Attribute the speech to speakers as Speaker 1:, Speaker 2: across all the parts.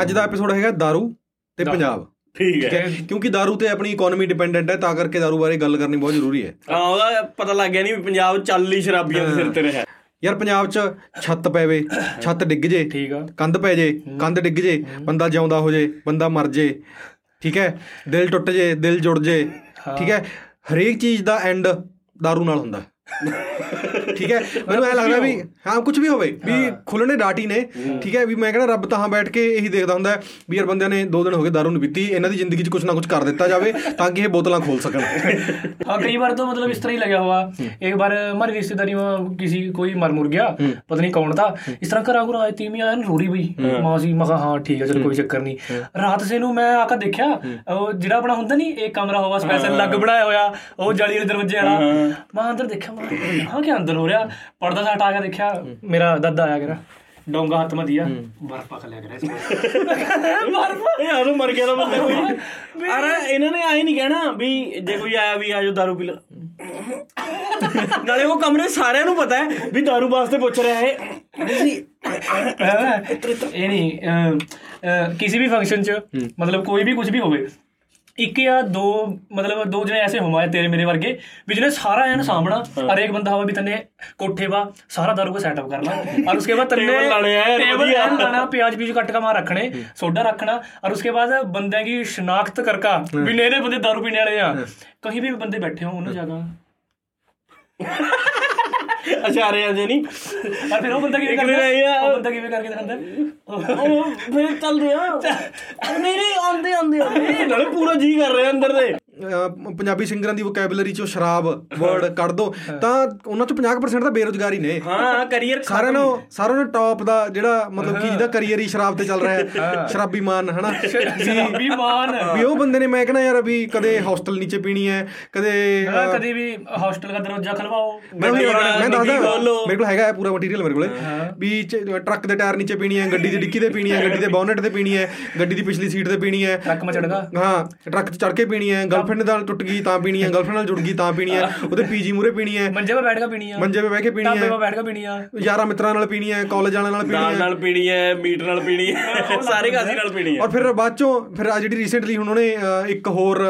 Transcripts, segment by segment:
Speaker 1: ਅੱਜ ਦਾ ਐਪੀਸੋਡ ਹੈਗਾ दारू ਤੇ ਪੰਜਾਬ
Speaker 2: ਠੀਕ
Speaker 1: ਠੀਕ
Speaker 2: ਹੈ
Speaker 1: ਹੈ ਕਿਉਂਕਿ दारू ਤੇ ਆਪਣੀ ਇਕਨੋਮੀ ਡਿਪੈਂਡੈਂਟ ਹੈ ਤਾਂ ਕਰਕੇ दारू ਬਾਰੇ ਗੱਲ ਕਰਨੀ ਬਹੁਤ ਜ਼ਰੂਰੀ ਹੈ
Speaker 2: ਹਾਂ ਉਹਦਾ ਪਤਾ ਲੱਗ ਗਿਆ ਨਹੀਂ ਵੀ ਪੰਜਾਬ ਚੱਲ ਹੀ ਸ਼ਰਾਬੀਆਂ ਦੇ ਸਿਰ ਤੇ ਰਿਹਾ
Speaker 1: ਯਾਰ ਪੰਜਾਬ 'ਚ ਛੱਤ ਪੈਵੇ ਛੱਤ ਡਿੱਗ ਜੇ
Speaker 3: ਠੀਕ ਆ
Speaker 1: ਕੰਧ ਪੈ ਜੇ ਕੰਧ ਡਿੱਗ ਜੇ ਬੰਦਾ ਜਿਉਂਦਾ ਹੋ ਜੇ ਬੰਦਾ ਮਰ ਜੇ ਠੀਕ ਹੈ ਦਿਲ ਟੁੱਟ ਜੇ ਦਿਲ ਜੁੜ ਜੇ ਠੀਕ ਹੈ ਹਰੇਕ ਚੀਜ਼ ਦਾ ਐਂਡ दारू ਨਾਲ ਹੁੰਦਾ ਠੀਕ ਹੈ? ਮੈਨੂੰ ਐ ਲੱਗਦਾ ਵੀ ਹਾਂ ਕੁਝ ਵੀ ਹੋਵੇ ਵੀ ਖੁੱਲਣੇ ਡਾਟੀ ਨੇ ਠੀਕ ਹੈ? ਵੀ ਮੈਂ ਕਹਿੰਦਾ ਰੱਬ ਤਾਂ ਬੈਠ ਕੇ ਇਹੀ ਦੇਖਦਾ ਹੁੰਦਾ ਵੀ ਯਾਰ ਬੰਦਿਆਂ ਨੇ 2 ਦਿਨ ਹੋ ਗਏ ਦਾਰੂ ਨੂੰ ਪੀਤੀ ਇਹਨਾਂ ਦੀ ਜ਼ਿੰਦਗੀ 'ਚ ਕੁਝ ਨਾ ਕੁਝ ਕਰ ਦਿੱਤਾ ਜਾਵੇ ਤਾਂ ਕਿ ਇਹ ਬੋਤਲਾਂ ਖੋਲ ਸਕਣ।
Speaker 3: ਹਾਂ ਕਈ ਵਾਰ ਤਾਂ ਮਤਲਬ ਇਸ ਤਰ੍ਹਾਂ ਹੀ ਲੱਗਿਆ ਹੁਆ ਇੱਕ ਵਾਰ ਹਮਾਰੀ ਰਿਸ਼ਤੇਦਾਰੀ ਵਿੱਚ ਕਿਸੇ ਕੋਈ ਮਰ ਮੁਰ ਗਿਆ ਪਤਾ ਨਹੀਂ ਕੌਣ ਦਾ ਇਸ ਤਰ੍ਹਾਂ ਘਰਾਂ ਘਰਾਂ ਆਈ ਤੀਵੀਂ ਆਇਆ ਰੋਰੀ ਬਈ ਮਾਂ ਸੀ ਮੈਂ ਕਿਹਾ ਹਾਂ ਠੀਕ ਹੈ ਚਲ ਕੋਈ ਚੱਕਰ ਨਹੀਂ। ਰਾਤ ਸੇ ਨੂੰ ਮੈਂ ਆਕਾ ਦੇਖਿਆ ਉਹ ਜਿਹੜਾ ਆਪਣਾ ਹੁੰਦਾ ਨਹੀਂ ਇੱਕ ਕਮਰਾ ਹੋਵਾ ਸਪੈਸ਼ਲ ਲੱਗ ਬਣਾਇਆ ਹੋਇਆ ਉਹ ਜਾਲੀ ਵਾਲੇ ਦਰਵਾਜ਼ੇ ਵਾਲਾ। ਮੈਂ ਅੰਦਰ ਦੇਖਿਆ ਮੈਂ ਹਾਂ ਕਿ ਅੰਦਰ ਹੋ ਰਿਹਾ। ਪਰਦਾ ਸਾਟ ਆ ਕੇ ਦੇਖਿਆ। ਮੇਰਾ ਦਾਦਾ ਆਇਆ ਕਰਾ। ਡੋਂਗਾ ਹੱਥ ਮਾ ਦਿਆ ਬਰਫ ਪਕ ਲਿਆ ਕਰਾ ਬਰਫ?
Speaker 2: ਇਹ ਆਦੋਂ ਮਰ ਗਿਆ ਦਾ ਬੰਦਾ। ਕੋਈ ਅਰੇ ਇਹਨਾਂ ਨੇ ਆਏ ਨਹੀਂ ਕਹਿਣਾ ਵੀ ਜੇ ਕੋਈ ਆਇਆ ਵੀ ਆਜੋ ਦਾਰੂ ਪੀ ਨਾਲੇ ਉਹ ਕਮਰੇ ਸਾਰਿਆਂ ਨੂੰ ਪਤਾ ਹੈ ਵੀ ਦਾਰੂ ਵਾਸਤੇ ਪੁੱਛ ਰਿਹਾ ਹੈ?
Speaker 3: ਇਹ ਨਹੀਂ ਕਿਸੇ ਵੀ ਫੰਕਸ਼ਨ 'ਚ ਮਤਲਬ ਕੋਈ ਵੀ ਕੁਝ ਵੀ ਹੋਵੇ ਇੱਕ ਜਾਂ ਦੋ ਮਤਲਬ ਦੋ ਜਣੇ ਐਸੇ ਹੋਵਾਂ ਤੇਰੇ ਮੇਰੇ ਵਰਗੇ ਵੀ ਜਿਹਨੇ ਸਾਰਾ ਐਨ ਸਾਹਮਣਾ ਹਰੇਕ ਬੰਦਾ ਹਵਾ ਵੀ ਤੰਨੇ ਕੋਠੇ ਵਾ ਸਾਰਾ ਦਾਰੂ ਦਾ ਸੈਟਅਪ ਕਰਨਾ ਔਰ ਉਸਕੇ ਬਾਅਦ
Speaker 2: ਤੰਨੇ ਟੇਬਲ ਲਾਣੇ
Speaker 3: ਆ
Speaker 2: ਟੇਬਲ
Speaker 3: ਐਨ ਲਾਣਾ ਪਿਆਜ਼ ਬੀਜ ਕੱਟ ਕੇ ਮਾਰ ਰੱਖਣੇ ਸੋਡਾ ਰੱਖਣਾ ਔਰ ਉਸਕੇ ਬਾਅਦ ਬੰਦੇ ਦੀ ਸ਼ਨਾਖਤ ਕਰਕਾ ਵੀ ਨੇਰੇ ਬੰਦੇ ਦਾਰੂ ਪੀਣੇ ਵਾਲੇ ਆ। ਕਹੀਂ ਵੀ ਬੰਦੇ ਬੈਠੇ ਹੋ ਉਹਨਾਂ ਜਗ੍ਹਾ
Speaker 2: ਅਸ਼ਾਰੇ ਆਂਦੇ ਨਹੀਂ?
Speaker 3: ਪਰ
Speaker 2: ਫਿਰ
Speaker 3: ਉਹ
Speaker 2: ਬੰਦਾ ਕਿਵੇਂ ਕਰਦਾ?
Speaker 3: ਉਹ ਬੰਦਾ ਕਿਵੇਂ ਕਰਕੇ ਦਿਖਾਉਂਦਾ?
Speaker 2: ਉਹ ਫਿਰ ਚੱਲਦੇ ਆ। ਨਹੀਂ ਨਹੀਂ ਆਉਂਦੇ ਆਉਂਦੇ। ਨਾਲੇ ਪੂਰਾ ਜੀ ਕਰ ਰਿਹਾ ਅੰਦਰ ਦੇ।
Speaker 1: ਪੰਜਾਬੀ ਸਿੰਗਰਾਂ ਦੀ ਵੋਕੈਬਲਰੀ ਚੋਂ ਸ਼ਰਾਬ ਵਰਡ ਕੱਢ ਦੋ ਤਾਂ ਉਹਨਾਂ ਚ 50% ਤਾਂ ਬੇਰੋਜ਼ਗਾਰੀ ਨੇ।
Speaker 2: ਹਾਂ ਕੈਰੀਅਰ
Speaker 1: ਸਾਰਿਆਂ ਨੂੰ ਸਾਰਿਆਂ ਨੂੰ ਟੌਪ ਦਾ ਜਿਹੜਾ ਮਤਲਬ ਕਿ ਜਿਹਦਾ ਕੈਰੀਅਰ ਹੀ ਸ਼ਰਾਬ ਤੇ ਚੱਲ ਰਿਹਾ ਹੈ ਸ਼ਰਾਬੀ ਮਾਨ ਹਨਾ?
Speaker 3: ਸ਼ਰਾਬੀ ਮਾਨ
Speaker 1: ਵੀ ਉਹ ਬੰਦੇ ਨੇ ਮੈਂ ਕਹਿੰਦਾ ਯਾਰ ਵੀ ਕਦੇ ਹੌਸਟਲ ਨੀਚੇ ਪੀਣੀ ਹੈ ਕਦੇ
Speaker 3: ਕਦੇ ਵੀ ਹੌਸਟਲ ਦਾ ਦਰਵਾਜ਼ਾ ਖਲਵਾਓ
Speaker 1: ਮੈਂ ਮੈਂ ਦੱਸਦਾ ਮੇਰੇ ਕੋਲ ਹੈਗਾ ਪੂਰਾ ਮਟੀਰੀਅਲ ਮੇਰੇ ਕੋਲੇ। ਵੀ ਟਰੱਕ ਦੇ ਟਾਇਰ ਨੀਚੇ ਪੀਣੀ ਹੈ ਗੱਡੀ ਦੀ ਡਿੱਕੀ ਤੇ ਪੀਣੀ ਹੈ ਗੱਡੀ ਦੇ ਬੌਨਟ ਤੇ ਪੀਣੀ ਹੈ ਗੱਡੀ ਦੀ ਪਿਛਲੀ ਸੀਟ ਤੇ ਪੀਣੀ ਹੈ।
Speaker 3: ਟਰੱਕ ਮਚੜਗਾ
Speaker 1: ਹਾਂ ਟਰੱਕ ਤੇ ਚੜ ਕੇ ਪੀਣੀ ਹੈ ਗਰਲਫ੍ਰੈਂਡ ਨਾਲ ਟੁੱਟ ਗਈ ਤਾਂ ਪੀਣੀ ਆ ਗਰਲਫ੍ਰੈਂਡ ਨਾਲ ਜੁੜ ਗਈ ਤਾਂ ਪੀਣੀ ਆ ਉਹਦੇ ਪੀਜੀ ਮੂਰੇ ਪੀਣੀ ਆ
Speaker 3: ਮੰਜੇ 'ਤੇ ਬੈਠ ਕੇ ਪੀਣੀ ਆ।
Speaker 1: ਮੰਜੇ 'ਤੇ ਬਹਿ ਕੇ ਪੀਣੀ
Speaker 3: ਆ
Speaker 1: ਢਾਬੇ
Speaker 3: 'ਤੇ ਬੈਠ ਕੇ ਪੀਣੀ ਆ।
Speaker 1: ਯਾਰਾਂ ਮਿੱਤਰਾਂ ਨਾਲ ਪੀਣੀ ਆ ਕਾਲਜ ਵਾਲਿਆਂ ਨਾਲ ਪੀਣੀ ਆ
Speaker 2: ਨਾਲ ਪੀਣੀ ਆ ਮੀਟ ਨਾਲ ਪੀਣੀ ਆ ਸਾਰੇ ਕਾਸੀ ਨਾਲ ਪੀਣੀ ਆ
Speaker 1: ਔਰ ਫਿਰ ਬਾਅਦ ਚੋਂ ਫਿਰ ਆ ਜਿਹੜੀ ਰੀਸੈਂਟਲੀ ਹੁਣ ਉਹਨੇ ਇੱਕ ਹੋਰ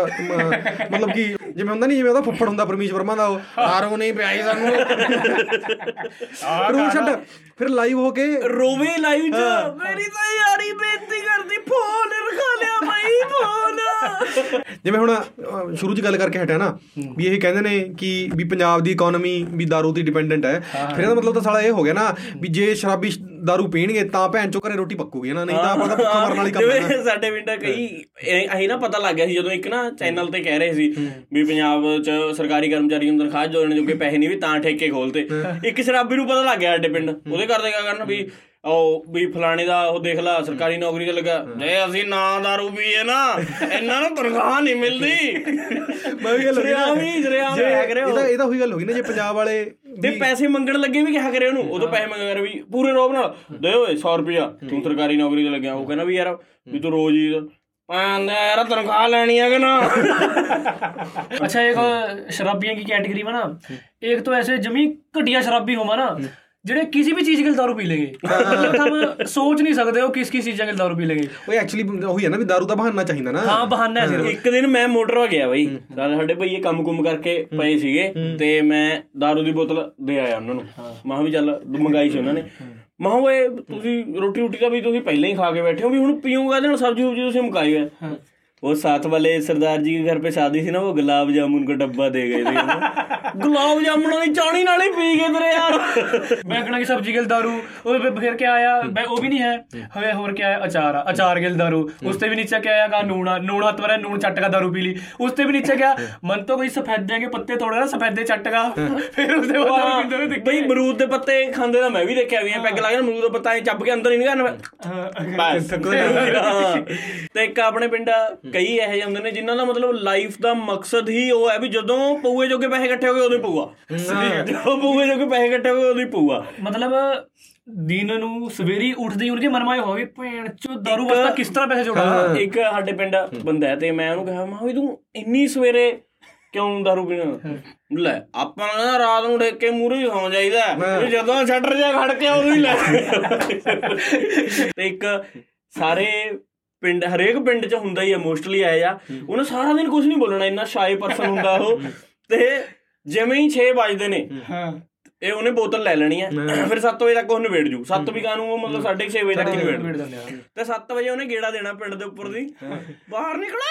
Speaker 1: ਮਤਲਬ ਕਿ ਜਿਵੇਂ ਹੁੰਦਾ ਨਹੀਂ ਜਿਵੇਂ ਉਹਦਾ ਫੁੱਫੜ ਹੁੰਦਾ ਪਰਮੇਸ਼ ਵਰਮਾ ਦਾ ਉਹ ਆਰੋ ਨਹੀਂ ਪਿਆਈ ਸਾਨੂੰ। ਰੂਲ ਛੱਡ। ਫਿਰ ਲਾਈਵ ਹੋ ਕੇ
Speaker 2: ਰੋਵੇ ਲਾਈਵ ਚ। ਮੇਰੀ ਤਾਂ ਯਾਰੀ ਬੇਇੱਜ਼ਤੀ ਕਰਦੀ। ਫੋਨ ਰਖਾ ਲਿਆ ਬਾਈ ਫੋਨ
Speaker 1: ਜਿਵੇਂ ਹੁਣ ਸ਼ੁਰੂ 'ਚ ਗੱਲ ਕਰਕੇ ਹਟਿਆ ਨਾ ਵੀ ਇਹ ਕਹਿੰਦੇ ਨੇ ਕਿ ਵੀ ਪੰਜਾਬ ਦੀ ਇਕਨੋਮੀ ਵੀ दारू ਤੇ ਡਿਪੈਂਡੈਂਟ ਹੈ। ਫਿਰ ਇਹਦਾ ਮਤਲਬ ਤਾਂ ਸਾਲਾ ਇਹ ਹੋ ਗਿਆ ਨਾ ਵੀ ਜੇ ਸ਼ਰਾਬੀ दारू ਪੀਣਗੇ ਤਾਂ ਭੈਣ ਚੋਂ ਘਰੇ ਰੋਟੀ ਪੱਕੂਗੀ ਨਾ ਨਹੀਂ ਤਾਂ ਆਪਾਂ ਤਾਂ ਭੁੱਖਾ ਮਰਨ ਵਾਲੀ ਕੰਮ ਹੈ
Speaker 2: ਸਾਡੇ ਪਿੰਡ ਕਈ ਅਸੀਂ ਨਾ ਪਤਾ ਲੱਗ ਗਿਆ ਸੀ ਜਦੋਂ ਇੱਕ ਨਾ ਚੈਨਲ ਤੇ ਕਹਿ ਰਹੇ ਸੀ ਵੀ ਪੰਜਾਬ ਚ ਸਰਕਾਰੀ ਕਰਮਚਾਰੀਆਂ ਨੂੰ ਤਨਖਾਹ ਜੋੜਨ ਜੋਗੇ ਪੈਸੇ ਨਹੀਂ ਵੀ ਤਾਂ ਠੇਕੇ ਖੋਲਤੇ ਇੱਕ ਸ਼ਰਾਬੀ ਨੂੰ ਪਤਾ ਲੱਗ ਗਿਆ ਸਾਡੇ ਪਿੰਡ ਉਹਦੇ ਕਰਦੇ ਕਿਆ ਕਰਨ ਵੀ ਉਹ ਵੀ ਫਲਾਣੇ ਦਾ ਉਹ ਦੇਖ ਲਾ ਸਰਕਾਰੀ ਨੌਕਰੀ ਤੇ ਲੱਗਾ ਜੇ ਅਸੀਂ ਨਾ ਦਾਰੂ ਪੀਏ ਨਾ ਇਹਨਾਂ ਨੂੰ ਤਨਖਾਹ ਨਹੀਂ ਮਿਲਦੀ
Speaker 1: ਮੈਂ ਵੀ ਗੱਲ ਹੋ ਗਈ ਨਾ,
Speaker 2: ਸਰਿਆਮ ਹੀ ਸਰਿਆਮ
Speaker 1: ਜੇ-
Speaker 2: ਹੈ ਕਰਿਓ
Speaker 1: ਇਹ ਤਾਂ ਇਹ ਤਾਂ ਉਹੀ ਗੱਲ ਹੋ ਗਈ ਨਾ ਜੇ ਪੰਜਾਬ ਵਾਲੇ
Speaker 2: ਤੇ ਪੈਸੇ ਮੰਗਣ ਲੱਗੇ ਵੀ ਕਿਹਾ ਕਰੇ ਉਹਨੂੰ ਉਦੋਂ ਪੈਸੇ ਮੰਗਿਆ ਕਰੇ ਵੀ ਪੂਰੇ ਰੋਬ ਨਾਲ ਦੇ ਓਏ 100 ਰੁਪਿਆ ਤੂੰ ਸਰਕਾਰੀ ਨੌਕਰੀ ਤੇ ਲੱਗਿਆ ਉਹ ਕਹਿੰਦਾ ਵੀ ਯਾਰ ਵੀ ਤੂੰ ਰੋਜ਼ ਹੀ ਪਾਂਦਾ ਯਾਰ ਤਨਖਾਹ ਲੈਣੀ ਹੈ ਕਿ ਨਾ
Speaker 3: अच्छा एक अ, शराबियों की कैटेगरी में ना एक तो ऐसे जमी घटिया शराबी होमा ना ਜਿਹੜੇ ਕਿਸੇ ਵੀ ਚੀਜ਼ ਕੇ ਦਾਰੂ ਪੀ ਲੇਗੇ ਮਤਲਬ ਹਮ ਸੋਚ ਨਹੀਂ ਸਕਦੇ ਹੋ ਕਿਸ ਕਿਸ ਚੀਜ਼ਾਂ ਕੇ ਦਾਰੂ ਪੀ ਲੇਗੇ
Speaker 1: ਉਹ ਐਕਚੁਅਲੀ ਉਹੀ ਹੈ ਨਾ ਵੀ दारू ਦਾ ਬਹਾਨਾ ਚਾਹੀਦਾ ਨਾ
Speaker 3: ਹਾਂ ਬਹਾਨਾ ਹੈ ਸਿਰਫ
Speaker 2: ਇੱਕ ਦਿਨ ਮੈਂ ਮੋਟਰ ਵਾ ਗਿਆ ਬਈ ਨਾਲ ਸਾਡੇ ਭਈਏ ਕੰਮ ਕੁੰਮ ਕਰਕੇ ਪਏ ਸੀਗੇ ਤੇ ਮੈਂ दारू ਦੀ ਬੋਤਲ ਦੇ ਆਇਆ ਉਹਨਾਂ ਨੂੰ ਮੈਂ ਕਿਹਾ ਵੀ ਚੱਲ ਮੰਗਾਈ ਸੀ ਉਹਨਾਂ ਨੇ ਮੈਂ ਕਿਹਾ ਓਏ ਤੁਸੀਂ ਰੋਟੀ ਰੋਟੀ ਦਾ ਵੀ ਤੁਸੀਂ ਪਹਿਲਾਂ ਹੀ ਖਾ ਕੇ ਬੈਠੇ ਹੋ ਵੀ ਹੁਣ ਪੀਊਂਗਾ ਤੇ ਨਾਲ ਸਬਜ਼ੀ ਉਬਜੀ ਤੁਸੀਂ ਮੁਕਾਈ ਹੋਇਆ वो साथ वाले सरदार जी के घर पे शादी थी ना वो गुलाब जामुन का डब्बा दे गए थे गुलाब जामुन वाली चाणी नाले पी गए तेरे यार
Speaker 3: ਬੈਂਗਣਾ ਦੀ ਸਬਜ਼ੀ ਗਿਲ ਦਾਰੂ ਉਹ ਫਿਰ- ਫਿਰ क्या आया बे- वो भी नहीं है हमें और क्या है अचार आ, अचार गिल दारू उससे भी नीचे क्या आया नून आ, नून हथ में नून चट का दारू पी ली उससे भी नीचे क्या मन तो कोई सफेदे के पत्ते तोड़ रहा सफेदे चट का फिर उसके बाद दारू पींदे हुए दिखे।
Speaker 2: ਬਈ ਅਮਰੂਦ ਦੇ ਪੱਤੇ ਖਾਂਦੇ ਤਾਂ ਮੈਂ ਵੀ ਦੇਖਿਆ ਵੀ ਐ ਪੈਗ ਲਾ ਕੇ ਅਮਰੂਦ ਦਾ ਪੱਤਾ ਐ ਚੱਬ ਕੇ ਅੰਦਰ ਹੀ ਨਹੀਂ ਕਰਨਾ ਬਸ ਹਾਂ। ਤੇ ਇੱਕ ਆਪਣੇ ਪਿੰਡ ਕਈ ਇਹੋ ਜਿਹੇ ਹੁੰਦੇ ਨੇ ਜਿਨ੍ਹਾਂ ਦਾ ਮਤਲਬ ਲਾਈਫ ਦਾ ਮਕਸਦ ਹੀ ਉਹ ਹੈ ਵੀ ਜਦੋਂ ਪਊਏ ਜੋਗੇ ਪੈਸੇ ਇਕੱਠੇ ਹੋ ਗਏ ਉਦੋਂ ਹੀ ਪਊਆ ਜਦੋਂ ਪਊਏ ਜੋਗੇ ਪੈਸੇ ਇਕੱਠੇ ਹੋ ਗਏ ਉਦੋਂ ਹੀ ਪਊਆ
Speaker 3: ਮਤਲਬ ਦਿਨ ਨੂੰ ਸਵੇਰੀ ਉੱਠਦੇ ਹੀ ਉਹਨਾਂ ਦੇ ਮਨ ਮਾਏ ਹੋਵੇ ਭੈਣ ਚੋ ਦਾਰੂ ਵਾਸਤਾ ਕਿਸ ਤਰ੍ਹਾਂ ਪੈਸੇ ਜੋੜਾਂ?
Speaker 2: ਇੱਕ ਸਾਡੇ ਪਿੰਡ ਬੰਦਾ ਹੈ ਤੇ ਮੈਂ ਉਹਨੂੰ ਕਿਹਾ ਮੈਂ ਵੀ ਤੂੰ ਇੰਨੀ ਸਵੇਰੇ ਕਿਉਂ ਦਾਰੂ ਪੀਣਾ? ਲੈ ਆਪਾਂ ਨੂੰ ਰਾਤ ਨੂੰ ਡੇਕ ਕੇ ਮੂਰੇ ਹੀ ਸੌਂ ਜਾਈਦਾ ਵੀ ਜਦੋਂ ਸ਼ਟਰ ਜਿਹਾ ਖੜ ਕੇ ਉਦੋਂ ਹੀ ਲੈ। ਤੇ ਇੱਕ ਸਾਰੇ ਪਿੰਡ ਹਰੇਕ ਪਿੰਡ 'ਚ ਹੁੰਦਾ ਹੀ ਹੈ ਮੋਸਟਲੀ ਆਇਆ ਜਾ। ਉਹਨੇ ਸਾਰਾ ਦਿਨ ਕੁਝ ਨਹੀਂ ਬੋਲਣਾ ਇੰਨਾ ਸ਼ਾਈ ਪਰਸਨ ਹੁੰਦਾ ਉਹ। ਤੇ ਜਿਵੇਂ ਹੀ 6 ਵੱਜਦੇ ਨੇ
Speaker 3: ਹਾਂ।
Speaker 2: ਇਹ ਉਹਨੇ ਬੋਤਲ ਲੈ ਲੈਣੀ ਹੈ ਫਿਰ 7 ਵਜੇ ਤੱਕ ਉਹ ਨਿਬੇੜ ਜੂ। 7 ਵੀ ਕਾਨੂੰ ਉਹ ਮਤਲਬ 6:30 ਵਜੇ ਤੱਕ ਹੀ
Speaker 3: ਵੇੜ
Speaker 2: ਦੂ।
Speaker 3: ਦਿੰਦੇ ਆ।
Speaker 2: ਤੇ 7 ਵਜੇ ਉਹਨੇ ਗੇੜਾ ਦੇਣਾ ਪਿੰਡ ਦੇ ਉੱਪਰ ਦੀ। ਬਾਹਰ ਨਿਕਲੋ!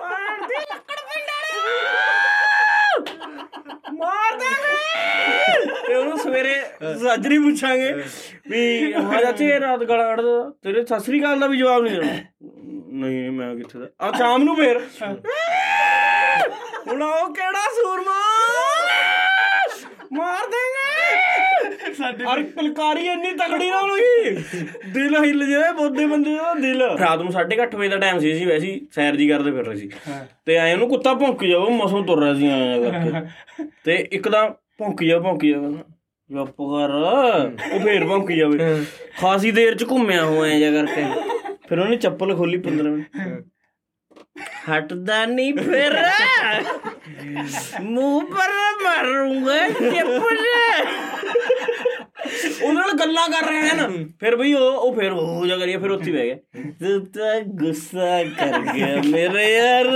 Speaker 2: ਬਾਹਰ ਦੀ ਲੱਕੜ ਪਿੰਡ ਵਾਲੇ ਮਾਰ ਦੇਣਗੇ ਤੇ ਉਹਨੂੰ ਸਵੇਰੇ ਸਾਜਰੀ ਪੁੱਛਾਂਗੇ ਵੀ ਹਾਂ ਚਾਚੇ ਰਾਤ ਗਾਲਾਂ ਕੱਢਦਾ ਤੇਰੇ ਸਤਿ ਸ੍ਰੀ ਅਕਾਲ ਦਾ ਵੀ ਜਵਾਬ ਨਹੀਂ ਦੇਣਾ। ਨਹੀਂ ਮੈਂ ਕਿੱਥੇ ਦਾ? ਆ ਸ਼ਾਮ ਨੂੰ ਫੇਰ। ਹੁਣ ਉਹ ਕਿਹੜਾ ਸੂਰਮਾ? ਮਾਰ ਦੇਂਗੇ। ਸਾਡੇ ਅਰ ਕਲਕਾਰੀ ਇੰਨੀ ਤਕੜੀ ਨਾਲ ਹੋਈ। ਦਿਲ ਹਿੱਲ ਜੇ ਬੋਦੇ ਬੰਦੇ ਦਾ ਦਿਲ। ਰਾਤ ਨੂੰ 8:30 ਵਜੇ ਦਾ ਟਾਈਮ ਸੀ ਅਸੀਂ ਵੈਸੀ ਸੈਰ ਜੀ ਕਰਦੇ ਫਿਰ ਰਹੇ ਸੀ ਤੇ ਐ ਉਹਨੂੰ ਕੁੱਤਾ ਭੌਂਕ ਜਾਵੇ ਮਸੋਂ ਤੁਰ ਰਿਹਾ ਸੀ ਐਂ ਕਰਕੇ। ਤੇ ਇੱਕਦਮ ਭੌਂਕ ਜਾ ਭੌਂਕ ਜਾ। ਚੁੱਪ ਕਰ। ਉਹ ਫੇਰ ਭੌਂਕ ਜਾਵੇ। ਖਾਸੀ ਦੇਰ ਚ ਘੁੰਮਿਆ ਹੋਇਆ ਜਾ ਕਰਕੇ। ਫਿਰ ਉਹਨੇ ਚੱਪਲ ਖੋਲੀ 15 ਮਿੰਟ। ਹਟਦਾ ਨਹੀਂ ਫਿਰ। ਮੂੰਹ ਪਰ ਮਾਰੂੰਗਾ ਚੱਪਲ। ਉਹਨਾਂ ਨਾਲ ਗੱਲਾਂ ਕਰ ਰਹੇ ਹਨ। ਫਿਰ ਬਈ ਉਹ ਉਹ ਫਿਰ ਹੋ ਜਾ ਕਰੀਏ ਫਿਰ ਉੱਥੇ ਬਹਿ ਗਿਆ ਤੂੰ ਤਾਂ ਗੁੱਸਾ ਕਰ ਗਿਆ ਮੇਰੇ ਯਾਰ।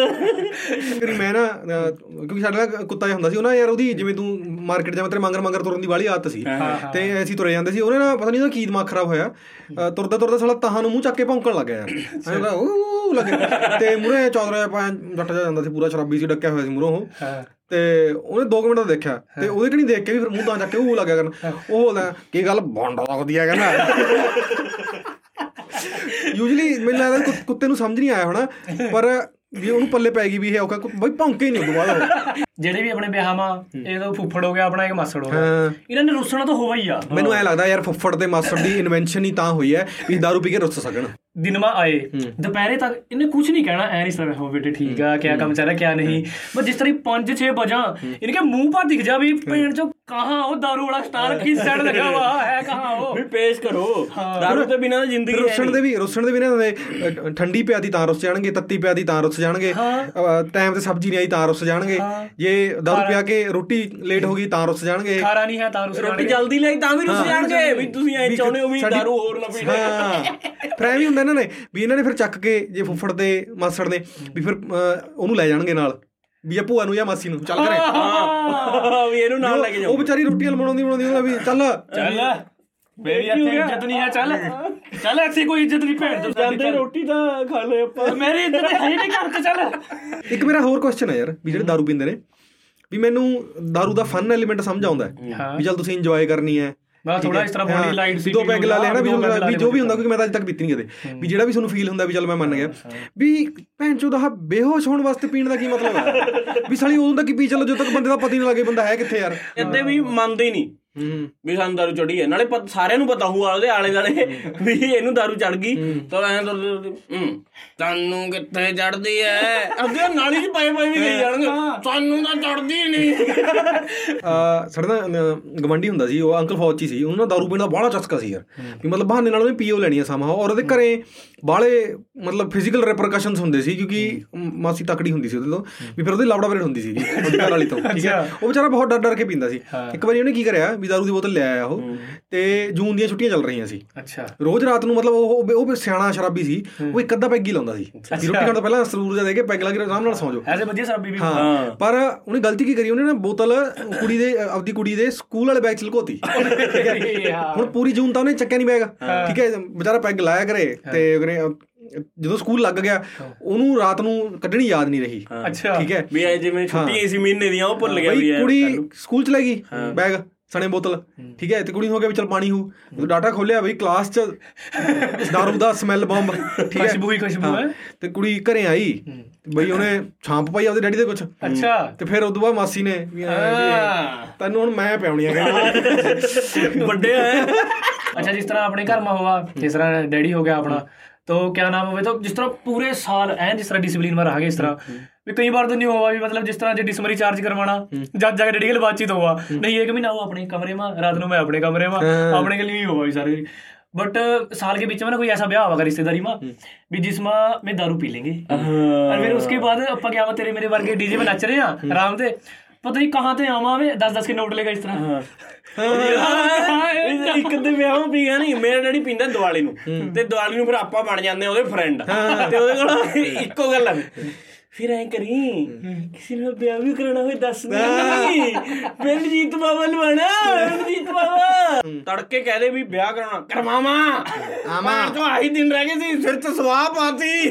Speaker 1: ਫਿਰ ਮੈਂ ਨਾ ਕਿਉਂਕਿ ਸਾਡਾ ਕੁੱਤਾ ਜਿਹਾ ਹੁੰਦਾ ਸੀ ਉਹ ਨਾ ਯਾਰ ਉਹਦੀ ਜਿਵੇਂ ਤੂੰ ਮਾਰਕੀਟ ਜਾਂ ਤੇਰੇ ਮੰਗਰ ਮੰਗਰ ਤੁਰਨ ਦੀ ਵਾਲੀ ਆਦਤ ਸੀ ਤੇ ਅਸੀਂ ਤੁਰੇ ਜਾਂਦੇ ਸੀ। ਉਹਨੇ ਨਾ ਪਤਾ ਨਹੀਂ ਉਹਦਾ ਕੀ ਦਿਮਾਗ ਖਰਾਬ ਹੋਇਆ। ਤੁਰਦਾ ਤੁਰਦਾ ਸਾਲਾ ਤਾਹਾਂ ਨੂੰ ਮੂੰਹ ਚੱਕ ਕੇ ਭੌਂਕਣ ਲੱਗ ਗਿਆ। ਯਾਰ ਐਂ ਲੱਗੇ। ਤੇ ਮੂਰੇ ਚੌਧਰਾ ਪਾ ਜੱਟ ਜਾ ਜਾਂਦਾ ਸੀ ਪੂਰਾ ਸ਼ਰਾਬੀ ਸੀ ਡੱਕਿਆ ਹੋਇਆ ਸੀ ਮੂਰੋਂ ਉਹ।
Speaker 3: ਹਾਂ।
Speaker 1: ਤੇ ਉਹਨੇ 2 ਮਿੰਟ ਦਾ ਦੇਖਿਆ ਤੇ ਉਹਦੇ ਕਣੀ ਦੇਖ ਕੇ ਵੀ ਫਿਰ ਮੂੰਹ ਤਾਂ ਚੱਕ ਕੇ ਉਹ ਲੱਗਿਆ ਕਰਨ। ਉਹ ਬੋਲਦਾ ਕੀ ਗੱਲ ਬੰਡ ਲੱਗਦੀ ਹੈ ਕਹਿੰਦਾ? ਯੂਜੂਲੀ ਮੈਨੂੰ ਲੱਗਦਾ ਕੁੱਤੇ ਨੂੰ ਸਮਝ ਨਹੀਂ ਆਇਆ ਹੋਣਾ ਪਰ ਜੇ ਉਹਨੂੰ ਪੱਲੇ ਪੈ ਗਈ ਵੀ ਇਹ ਔਕਾ ਬਈ ਭੌਂਕੇ ਹੀ ਨਹੀਂ ਉਦੋਂ ਬਾਅਦ।
Speaker 3: ਜਿਹੜੇ ਵੀ ਆਪਣੇ ਵਿਆਹਾਂ ਇਹਦੋਂ ਫੁੱਫੜ ਹੋ ਗਿਆ ਆਪਣਾ ਇੱਕ ਮਾਸੜ ਹੋ ਗਿਆ। ਇਹਨਾਂ ਨੇ ਰੁੱਸਣਾ ਤਾਂ ਹੋਵਾ ਹੀ ਆ।
Speaker 1: ਮੈਨੂੰ ਐ ਲੱਗਦਾ ਯਾਰ ਫੁੱਫੜ ਤੇ ਮਾਸੜ ਦੀ ਇਨਵੈਂਸ਼ਨ ਹੀ ਤਾਂ ਹੋਈ ਹੈ ਵੀ दारू ਪੀ ਕੇ ਰੁੱਸ ਸਕਣ।
Speaker 3: ਦਿਨਮਾ ਆਏ। ਦੁਪਹਿਰੇ ਤੱਕ ਇਹਨੇ ਕੁਝ ਨਹੀਂ ਕਹਿਣਾ ਐ ਨਹੀਂ ਸਰ ਹੋ ਬੇਟੇ ਠੀਕ ਆ ਕਿਆ ਕੰਮ ਚੱਲ ਰਿਹਾ ਕਿਆ ਨਹੀਂ। ਬਸ ਜਿਸ ਤਰ੍ਹਾਂ 5-6 ਵਜਾ ਇਹਨਾਂ ਕੇ ਮੂੰਹ ਪਾ ਦਿਖ ਜਾ ਵੀ ਭੈਣ ਚੋ ਕਹਾਂ ਉਹ दारू ਵਾਲਾ ਸਟਾਰ ਕੀ ਸੈਡ ਲਗਾ ਵਾ ਹੈ ਕਹਾਂ ਉਹ।
Speaker 2: ਵੀ ਪੇਸ਼ ਕਰੋ। दारू ਤੋਂ ਬਿਨਾਂ ਤਾਂ ਜ਼ਿੰਦਗੀ
Speaker 1: ਰੁੱਸਣ ਦੇ ਵੀ ਰੁੱਸਣ ਦੇ ਬਿਨਾਂ ਤਾਂ ਠੰਡੀ ਪਿਆਦੀ ਤਾਂ ਰੁੱਸ ਜਾਣਗੇ ਤੱਤੀ ਪਿਆਦੀ ਤਾਂ ਰੁੱਸ ਜਾਣਗੇ। ਟਾਈਮ ਤੇ ਸਬਜ਼ੀ ਨਹੀਂ ਆਈ ਤਾਂ ਰੁੱਸ ਜਾਣਗੇ। ਜੇ दारू ਪਿਆ ਕੇ ਰੋਟੀ ਲੇਟ ਹੋ ਗਈ ਤਾਂ ਰੁੱਸ ਜਾਣਗੇ।
Speaker 3: ਖਾਣਾ ਨਹੀਂ ਹੈ ਤਾਂ ਰੁੱਸ ਜਾਣਗੇ।
Speaker 2: ਰੋਟੀ ਜਲਦੀ ਲਈ ਤਾਂ ਵੀ ਰੁੱਸ ਜਾਣਗੇ। ਵੀ ਤੁਸੀਂ ਐ ਚਾਹੁੰਦੇ ਹੋ ਵੀ दारू ਹੋਰ ਨਾ ਪੀਣਾ।
Speaker 1: ਹਾਂ। ਹੁੰਦਾ ਇਹਨਾਂ ਨੇ ਵੀ ਇਹਨਾਂ ਨੇ ਫਿਰ ਚੱਕ ਕੇ ਜੇ ਫੁੱਫੜ ਤੇ ਮਾਸੜ ਨੇ ਵੀ ਫਿਰ ਅ, ਉਹਨੂੰ ਲੈ ਜਾਣਗੇ ਨਾਲ ਵੀ ਇਹ ਭੂਆ ਨੂੰ ਜਾਂ ਮਾਸੀ ਨੂੰ ਚੱਲ ਕਰੇ
Speaker 2: ਹਾਂ ਵੀ ਇਹਨੂੰ ਨਾਲ ਲੈ ਕੇ
Speaker 1: ਉਹ
Speaker 2: ਜਾਓ
Speaker 1: ਵਿਚਾਰੀ ਰੋਟੀਆਂ ਬਣਾਉਂਦੀ ਬਣਾਉਂਦੀ ਉਹਦਾ ਵੀ ਚੱਲ
Speaker 3: ਚੱਲ ਮੇਰੀ ਇੱਥੇ ਇੱਜ਼ਤ ਨਹੀਂ ਹੈ ਚੱਲ ਚੱਲ ਇੱਥੇ ਕੋਈ ਇੱਜ਼ਤ ਨਹੀਂ ਭੈਣ ਚੋ
Speaker 2: ਜਾਂਦੇ ਰੋਟੀ ਤਾਂ ਖਾ ਲੈ ਆਪਾਂ
Speaker 3: ਮੇਰੀ ਇੱਜ਼ਤ ਹੈ ਹੀ ਨਹੀਂ ਘਰ ਤੇ ਚੱਲ
Speaker 1: ਇੱਕ ਮੇਰਾ ਹੋਰ ਕੁਐਸਚਨ ਹੈ ਯਾਰ ਵੀ ਜਿਹੜੇ दारू ਪੀਂਦੇ ਨੇ ਵੀ ਮੈਨੂੰ दारू ਦਾ ਫਨ ਐਲੀਮੈਂਟ ਸਮਝ ਆਉਂਦਾ ਹੈ
Speaker 3: ਹਾਂ
Speaker 1: ਵੀ ਚੱਲ ਤੁਸੀਂ ਇੰਜੋਏ ਕਰਨੀ ਹੈ
Speaker 3: ਬਸ ਥੋੜਾ ਇਸ ਤਰ੍ਹਾਂ ਬੋਡੀ ਲਾਈਟ ਸੀ
Speaker 1: ਦੋ ਪੈਗ ਲਾ ਵੀ ਜੋ- ਵੀ ਜੋ ਵੀ ਹੁੰਦਾ ਕਿਉਂਕਿ ਮੈਂ ਤਾਂ ਅੱਜ ਤੱਕ ਪੀਤੀ ਨਹੀਂ ਕਦੇ ਵੀ ਜਿਹੜਾ ਵੀ ਤੁਹਾਨੂੰ ਫੀਲ ਹੁੰਦਾ ਵੀ ਚੱਲ ਮੈਂ ਮੰਨ ਗਿਆ। ਵੀ ਭੈਣ ਚੋਦ ਆਹ ਬੇਹੋਸ਼ ਹੋਣ ਵਾਸਤੇ ਪੀਣ ਦਾ ਕੀ ਮਤਲਬ ਹੈ? ਵੀ ਸਾਲੀ ਉਦੋਂ ਤੱਕ ਹੀ ਪੀ ਚੱਲੋ ਜਦੋਂ ਤੱਕ ਬੰਦੇ ਦਾ ਪਤਾ ਨਹੀਂ ਲੱਗੇ ਬੰਦਾ ਹੈ ਕਿੱਥੇ ਯਾਰ?
Speaker 2: ਇੱਦੇ ਵੀ ਮੰਨਦੇ ਹੀ ਨਹੀਂ।
Speaker 1: ਹੂੰ।
Speaker 2: ਵੀ ਸਾਨੂੰ ਦਾਰੂ ਚੜੀ ਹੈ। ਨਾਲੇ ਸਾਰਿਆਂ ਨੂੰ ਪਤਾ ਹੋਊਗਾ ਉਹਦੇ ਆਲੇ ਦਾਲੇ ਵੀ ਇਹਨੂੰ ਦਾਰੂ ਚੜ ਗਈ। ਤਾਂ ਐਂ ਤਾਂ ਹੂੰ। ਤੁਹਾਨੂੰ ਕਿੱਥੇ ਚੜਦੀ ਐ ਅੱਗੇ ਨਾਲੀ 'ਚ ਪਏ ਪਏ ਵੀ ਗਈ ਜਾਣਗੇ। ਸਾਨੂੰ ਤਾਂ ਚੜਦੀ ਨਹੀਂ।
Speaker 1: ਆ ਸਾਡੇ ਨਾਲ ਗਵੰਡੀ ਹੁੰਦਾ ਸੀ ਉਹ ਅੰਕਲ ਫੌਜੀ ਸੀ। ਉਹਨੂੰ ਦਾਰੂ ਪੀਣ ਦਾ ਬਾਹਲਾ ਚਸਕਾ ਸੀ ਯਾਰ। ਵੀ ਮਤਲਬ ਬਹਾਨੇ ਨਾਲ ਉਹਨੇ ਪੀਓ ਲੈਣੀ ਆ ਸਮਾਂ ਔਰ ਉਹਦੇ ਘਰੇ ਬਾਹਲੇ ਮਤਲਬ ਫਿਜ਼ੀਕਲ ਰਿਪਰਕਸ਼ਨਸ ਹੁੰਦੇ ਸੀ ਕਿਉਂਕਿ ਮਾਸੀ ਤਕੜੀ ਹੁੰਦੀ ਸੀ ਉਹਦੇ ਤੋਂ। ਵੀ ਫਿਰ ਉਹਦੇ ਲਾਵੜਾ ਬਰੇਡ ਹੁੰਦੀ ਸੀ ਉਹਦੀ ਘਰ ਵਾਲੀ ਤੋਂ। ਠੀਕ ਹੈ? ਉਹ ਵਿਚਾਰਾ ਬਹੁਤ ਡਰ ਡਰ ਕੇ ਪੀਂਦਾ ਸੀ। ਇੱਕ ਵਾਰੀ ਉਹਨੇ ਕੀ ਕਰਿਆ ਵੀ ਦਾਰੂ ਦੀ ਬੋਤਲ ਲੈ ਆਇਆ ਉਹ ਤੇ ਜੂਨ ਦੀਆਂ ਛੁੱਟੀਆਂ ਚੱਲ ਰਹੀਆਂ ਸੀ।
Speaker 3: ਅੱਛਾ।
Speaker 1: ਰੋਜ਼ ਰਾਤ ਨੂੰ ਮਤਲਬ ਉਹ ਉਹ ਸਿਆਣਾ ਸ਼ਰਾਬੀ ਸੀ ਉਹ ਇੱਕ ਅੱਧਾ ਪੈਗ ਹੀ ਲਾਉਂਦਾ ਸੀ। ਵੀ ਰੋਟੀ ਖਾਣ ਤੋਂ ਪਹਿਲਾਂ ਸਰੂਰ ਜਾ ਦੇ ਕੇ ਪੈਗ ਲਾ ਕੇ ਆਰਾਮ ਨਾਲ ਸੌਂ ਜਾਓ।
Speaker 3: ਐਸੇ ਵਧੀਆ ਸਰਾਬੀ ਵੀ
Speaker 1: ਹਾਂ ਪਰ ਉਹਨੇ ਗਲਤੀ ਕੀ ਕਰੀ ਉਹਨੇ ਨਾ ਬੋਤਲ ਕੁੜੀ ਦੇ ਆਪਦੀ ਕੁੜੀ ਦੇ ਸਕੂਲ ਵਾਲੇ ਬੈਗ ਚ ਲੁਕੋਤੀ। ਹੁਣ ਪੂਰੀ ਜੂਨ ਤਾਂ ਉਹਨੇ ਚੱਕਿਆ ਨਹੀਂ ਬੈਗ। ਠੀਕ ਹੈ ਵਿਚਾਰਾ ਪੈਗ ਲਾਇਆ ਕਰੇ ਤੇ ਉਹਨੇ ਜਦੋਂ ਸਕੂਲ ਲੱਗ ਗਿਆ ਉਹਨੂੰ ਰਾਤ ਨੂੰ ਕੱਢਣੀ ਯਾਦ ਨਹੀਂ ਰਹੀ।
Speaker 3: ਅੱਛਾ।
Speaker 1: ਠੀਕ ਹੈ।
Speaker 2: ਵੀ ਐ ਜਿਵੇਂ ਛੁੱਟੀਆਂ ਸੀ ਮਹੀਨੇ ਦੀਆਂ ਉਹ ਭੁੱਲ ਗਿਆ ਵੀ
Speaker 1: ਕੁੜੀ ਸਕੂਲ ਚ ਲੈ ਗਈ ਬੈਗ। ਸਣੇ ਬੋਤਲ। ਠੀਕ ਹੈ ਤੇ ਕੁੜੀ ਨੂੰ ਹੋ ਗਿਆ ਵੀ ਚਲ ਪਾਣੀ ਹੂ। ਡਾਟਾ ਖੋਲਿਆ ਬਈ ਕਲਾਸ ਚ ਦਾਰੂ ਦਾ ਸਮੈਲ ਬੰਬ ਠੀਕ ਹੈ।
Speaker 3: ਖੁਸ਼ਬੂ ਹੀ ਖੁਸ਼ਬੂ
Speaker 1: ਹੈ ਤੇ ਕੁੜੀ ਘਰੇ ਆਈ ਬਈ ਉਹਨੇ ਛਾਂਪ ਪਾਈ ਆਪਦੇ ਡੈਡੀ ਦੇ ਕੁਝ
Speaker 3: ਅੱਛਾ।
Speaker 1: ਤੇ ਫਿਰ ਉਦੋਂ ਬਾਅਦ ਮਾਸੀ ਨੇ ਵੀ ਤੈਨੂੰ ਹੁਣ ਮੈਂ ਪਿਆਉਣੀ ਆ ਕਹਿੰਦੇ
Speaker 2: ਵੱਡੇ ਆ।
Speaker 3: ਅੱਛਾ ਜਿਸ ਤਰ੍ਹਾਂ ਆਪਣੇ ਘਰ ਮਾ ਹੋਆ ਜਿਸ ਤਰ੍ਹਾਂ ਡੈਡੀ ਹੋ ਗਿਆ ਆਪਣਾ ਤੋ ਕਿਆ ਨਾਮ ਹੋਵੇ ਤੋ ਜਿਸ ਤਰ੍ਹਾਂ ਪੂਰੇ ਸਾਲ ਐ ਜਿਸ ਤਰ੍ਹਾਂ ਡਿਸਪਲਿਨ ਮਾ ਰਹਾਗੇ ਇਸ ਤਰ੍ਹਾਂ। ਵੀ ਕਈ ਵਾਰ ਤਾਂ ਨਹੀਂ ਹੋਵਾ ਵੀ ਮਤਲਬ ਜਿਸ ਤਰ੍ਹਾਂ ਜੇ ਡਿਸਮਰੀ ਚਾਰਜ ਕਰਵਾਣਾ ਜਦ ਜਾ ਕੇ ਡੈਡੀ ਨਾਲ ਬਾਤਚੀਤ ਹੋਵਾ ਨਹੀਂ ਇੱਕ ਮਹੀਨਾ ਉਹ ਆਪਣੇ ਕਮਰੇ में ਰਾਤ ਨੂੰ मैं अपने कमरे में अपने के लिए ही होवा भी सारे बट साल के बीच में ना कोई ऐसा ब्याह होगा रिश्तेदारी में भी जिसमें में दारू पी लेंगे और फिर उसके बाद ਆਪਾਂ क्या तेरे मेरे वर्गे डीजे में नच रहे हैं आराम से ਪਤਾ ਨਹੀਂ ਕਹਾਂ ਤੇ ਆਵਾਂ ਵੇ 10 10 ਕੇ ਨੋਟ ਲੇਗਾ ਇਸ ਤਰ੍ਹਾਂ
Speaker 2: ਹਾਂ ਇੱਕ ਦੇ ਵਿਆਹ ਪੀ ਗਿਆ ਨਹੀਂ ਮੇਰਾ ਡੈਡੀ ਪੀਂਦਾ ਦੀਵਾਲੀ ਨੂੰ ਤੇ ਦੀਵਾਲੀ ਨੂੰ ਫਿਰ ਆਪਾਂ ਬਣ ਜਾਂਦੇ ਆ ਉਹਦੇ ਫਰੈਂਡ ਤੇ ਉਹਦੇ ਕੋਲ ਇੱਕੋ ਗੱਲ ਆ ਫਿਰ ਐ ਕਰੀ ਕਿਸੇ ਨਾਲ ਵਿਆਹ ਵੀ ਕਰਾਉਣਾ ਹੋਏ ਦੱਸ ਨਹੀਂ ਪਿੰਡ ਜੀਤ ਬਾਬਾ ਲਵਾਣਾ ਜੀਤ ਬਾਬਾ ਤੜਕੇ ਕਹਦੇ ਵੀ ਵਿਆਹ ਕਰਾਉਣਾ। ਕਰਵਾਵਾ। ਆਮਾ ਤੋਂ ਆਹੀ ਦਿਨ ਰਹਿ ਗਏ ਸੀ ਸਿਰ ਤੇ ਸਵਾਹ ਪਾਤੀ।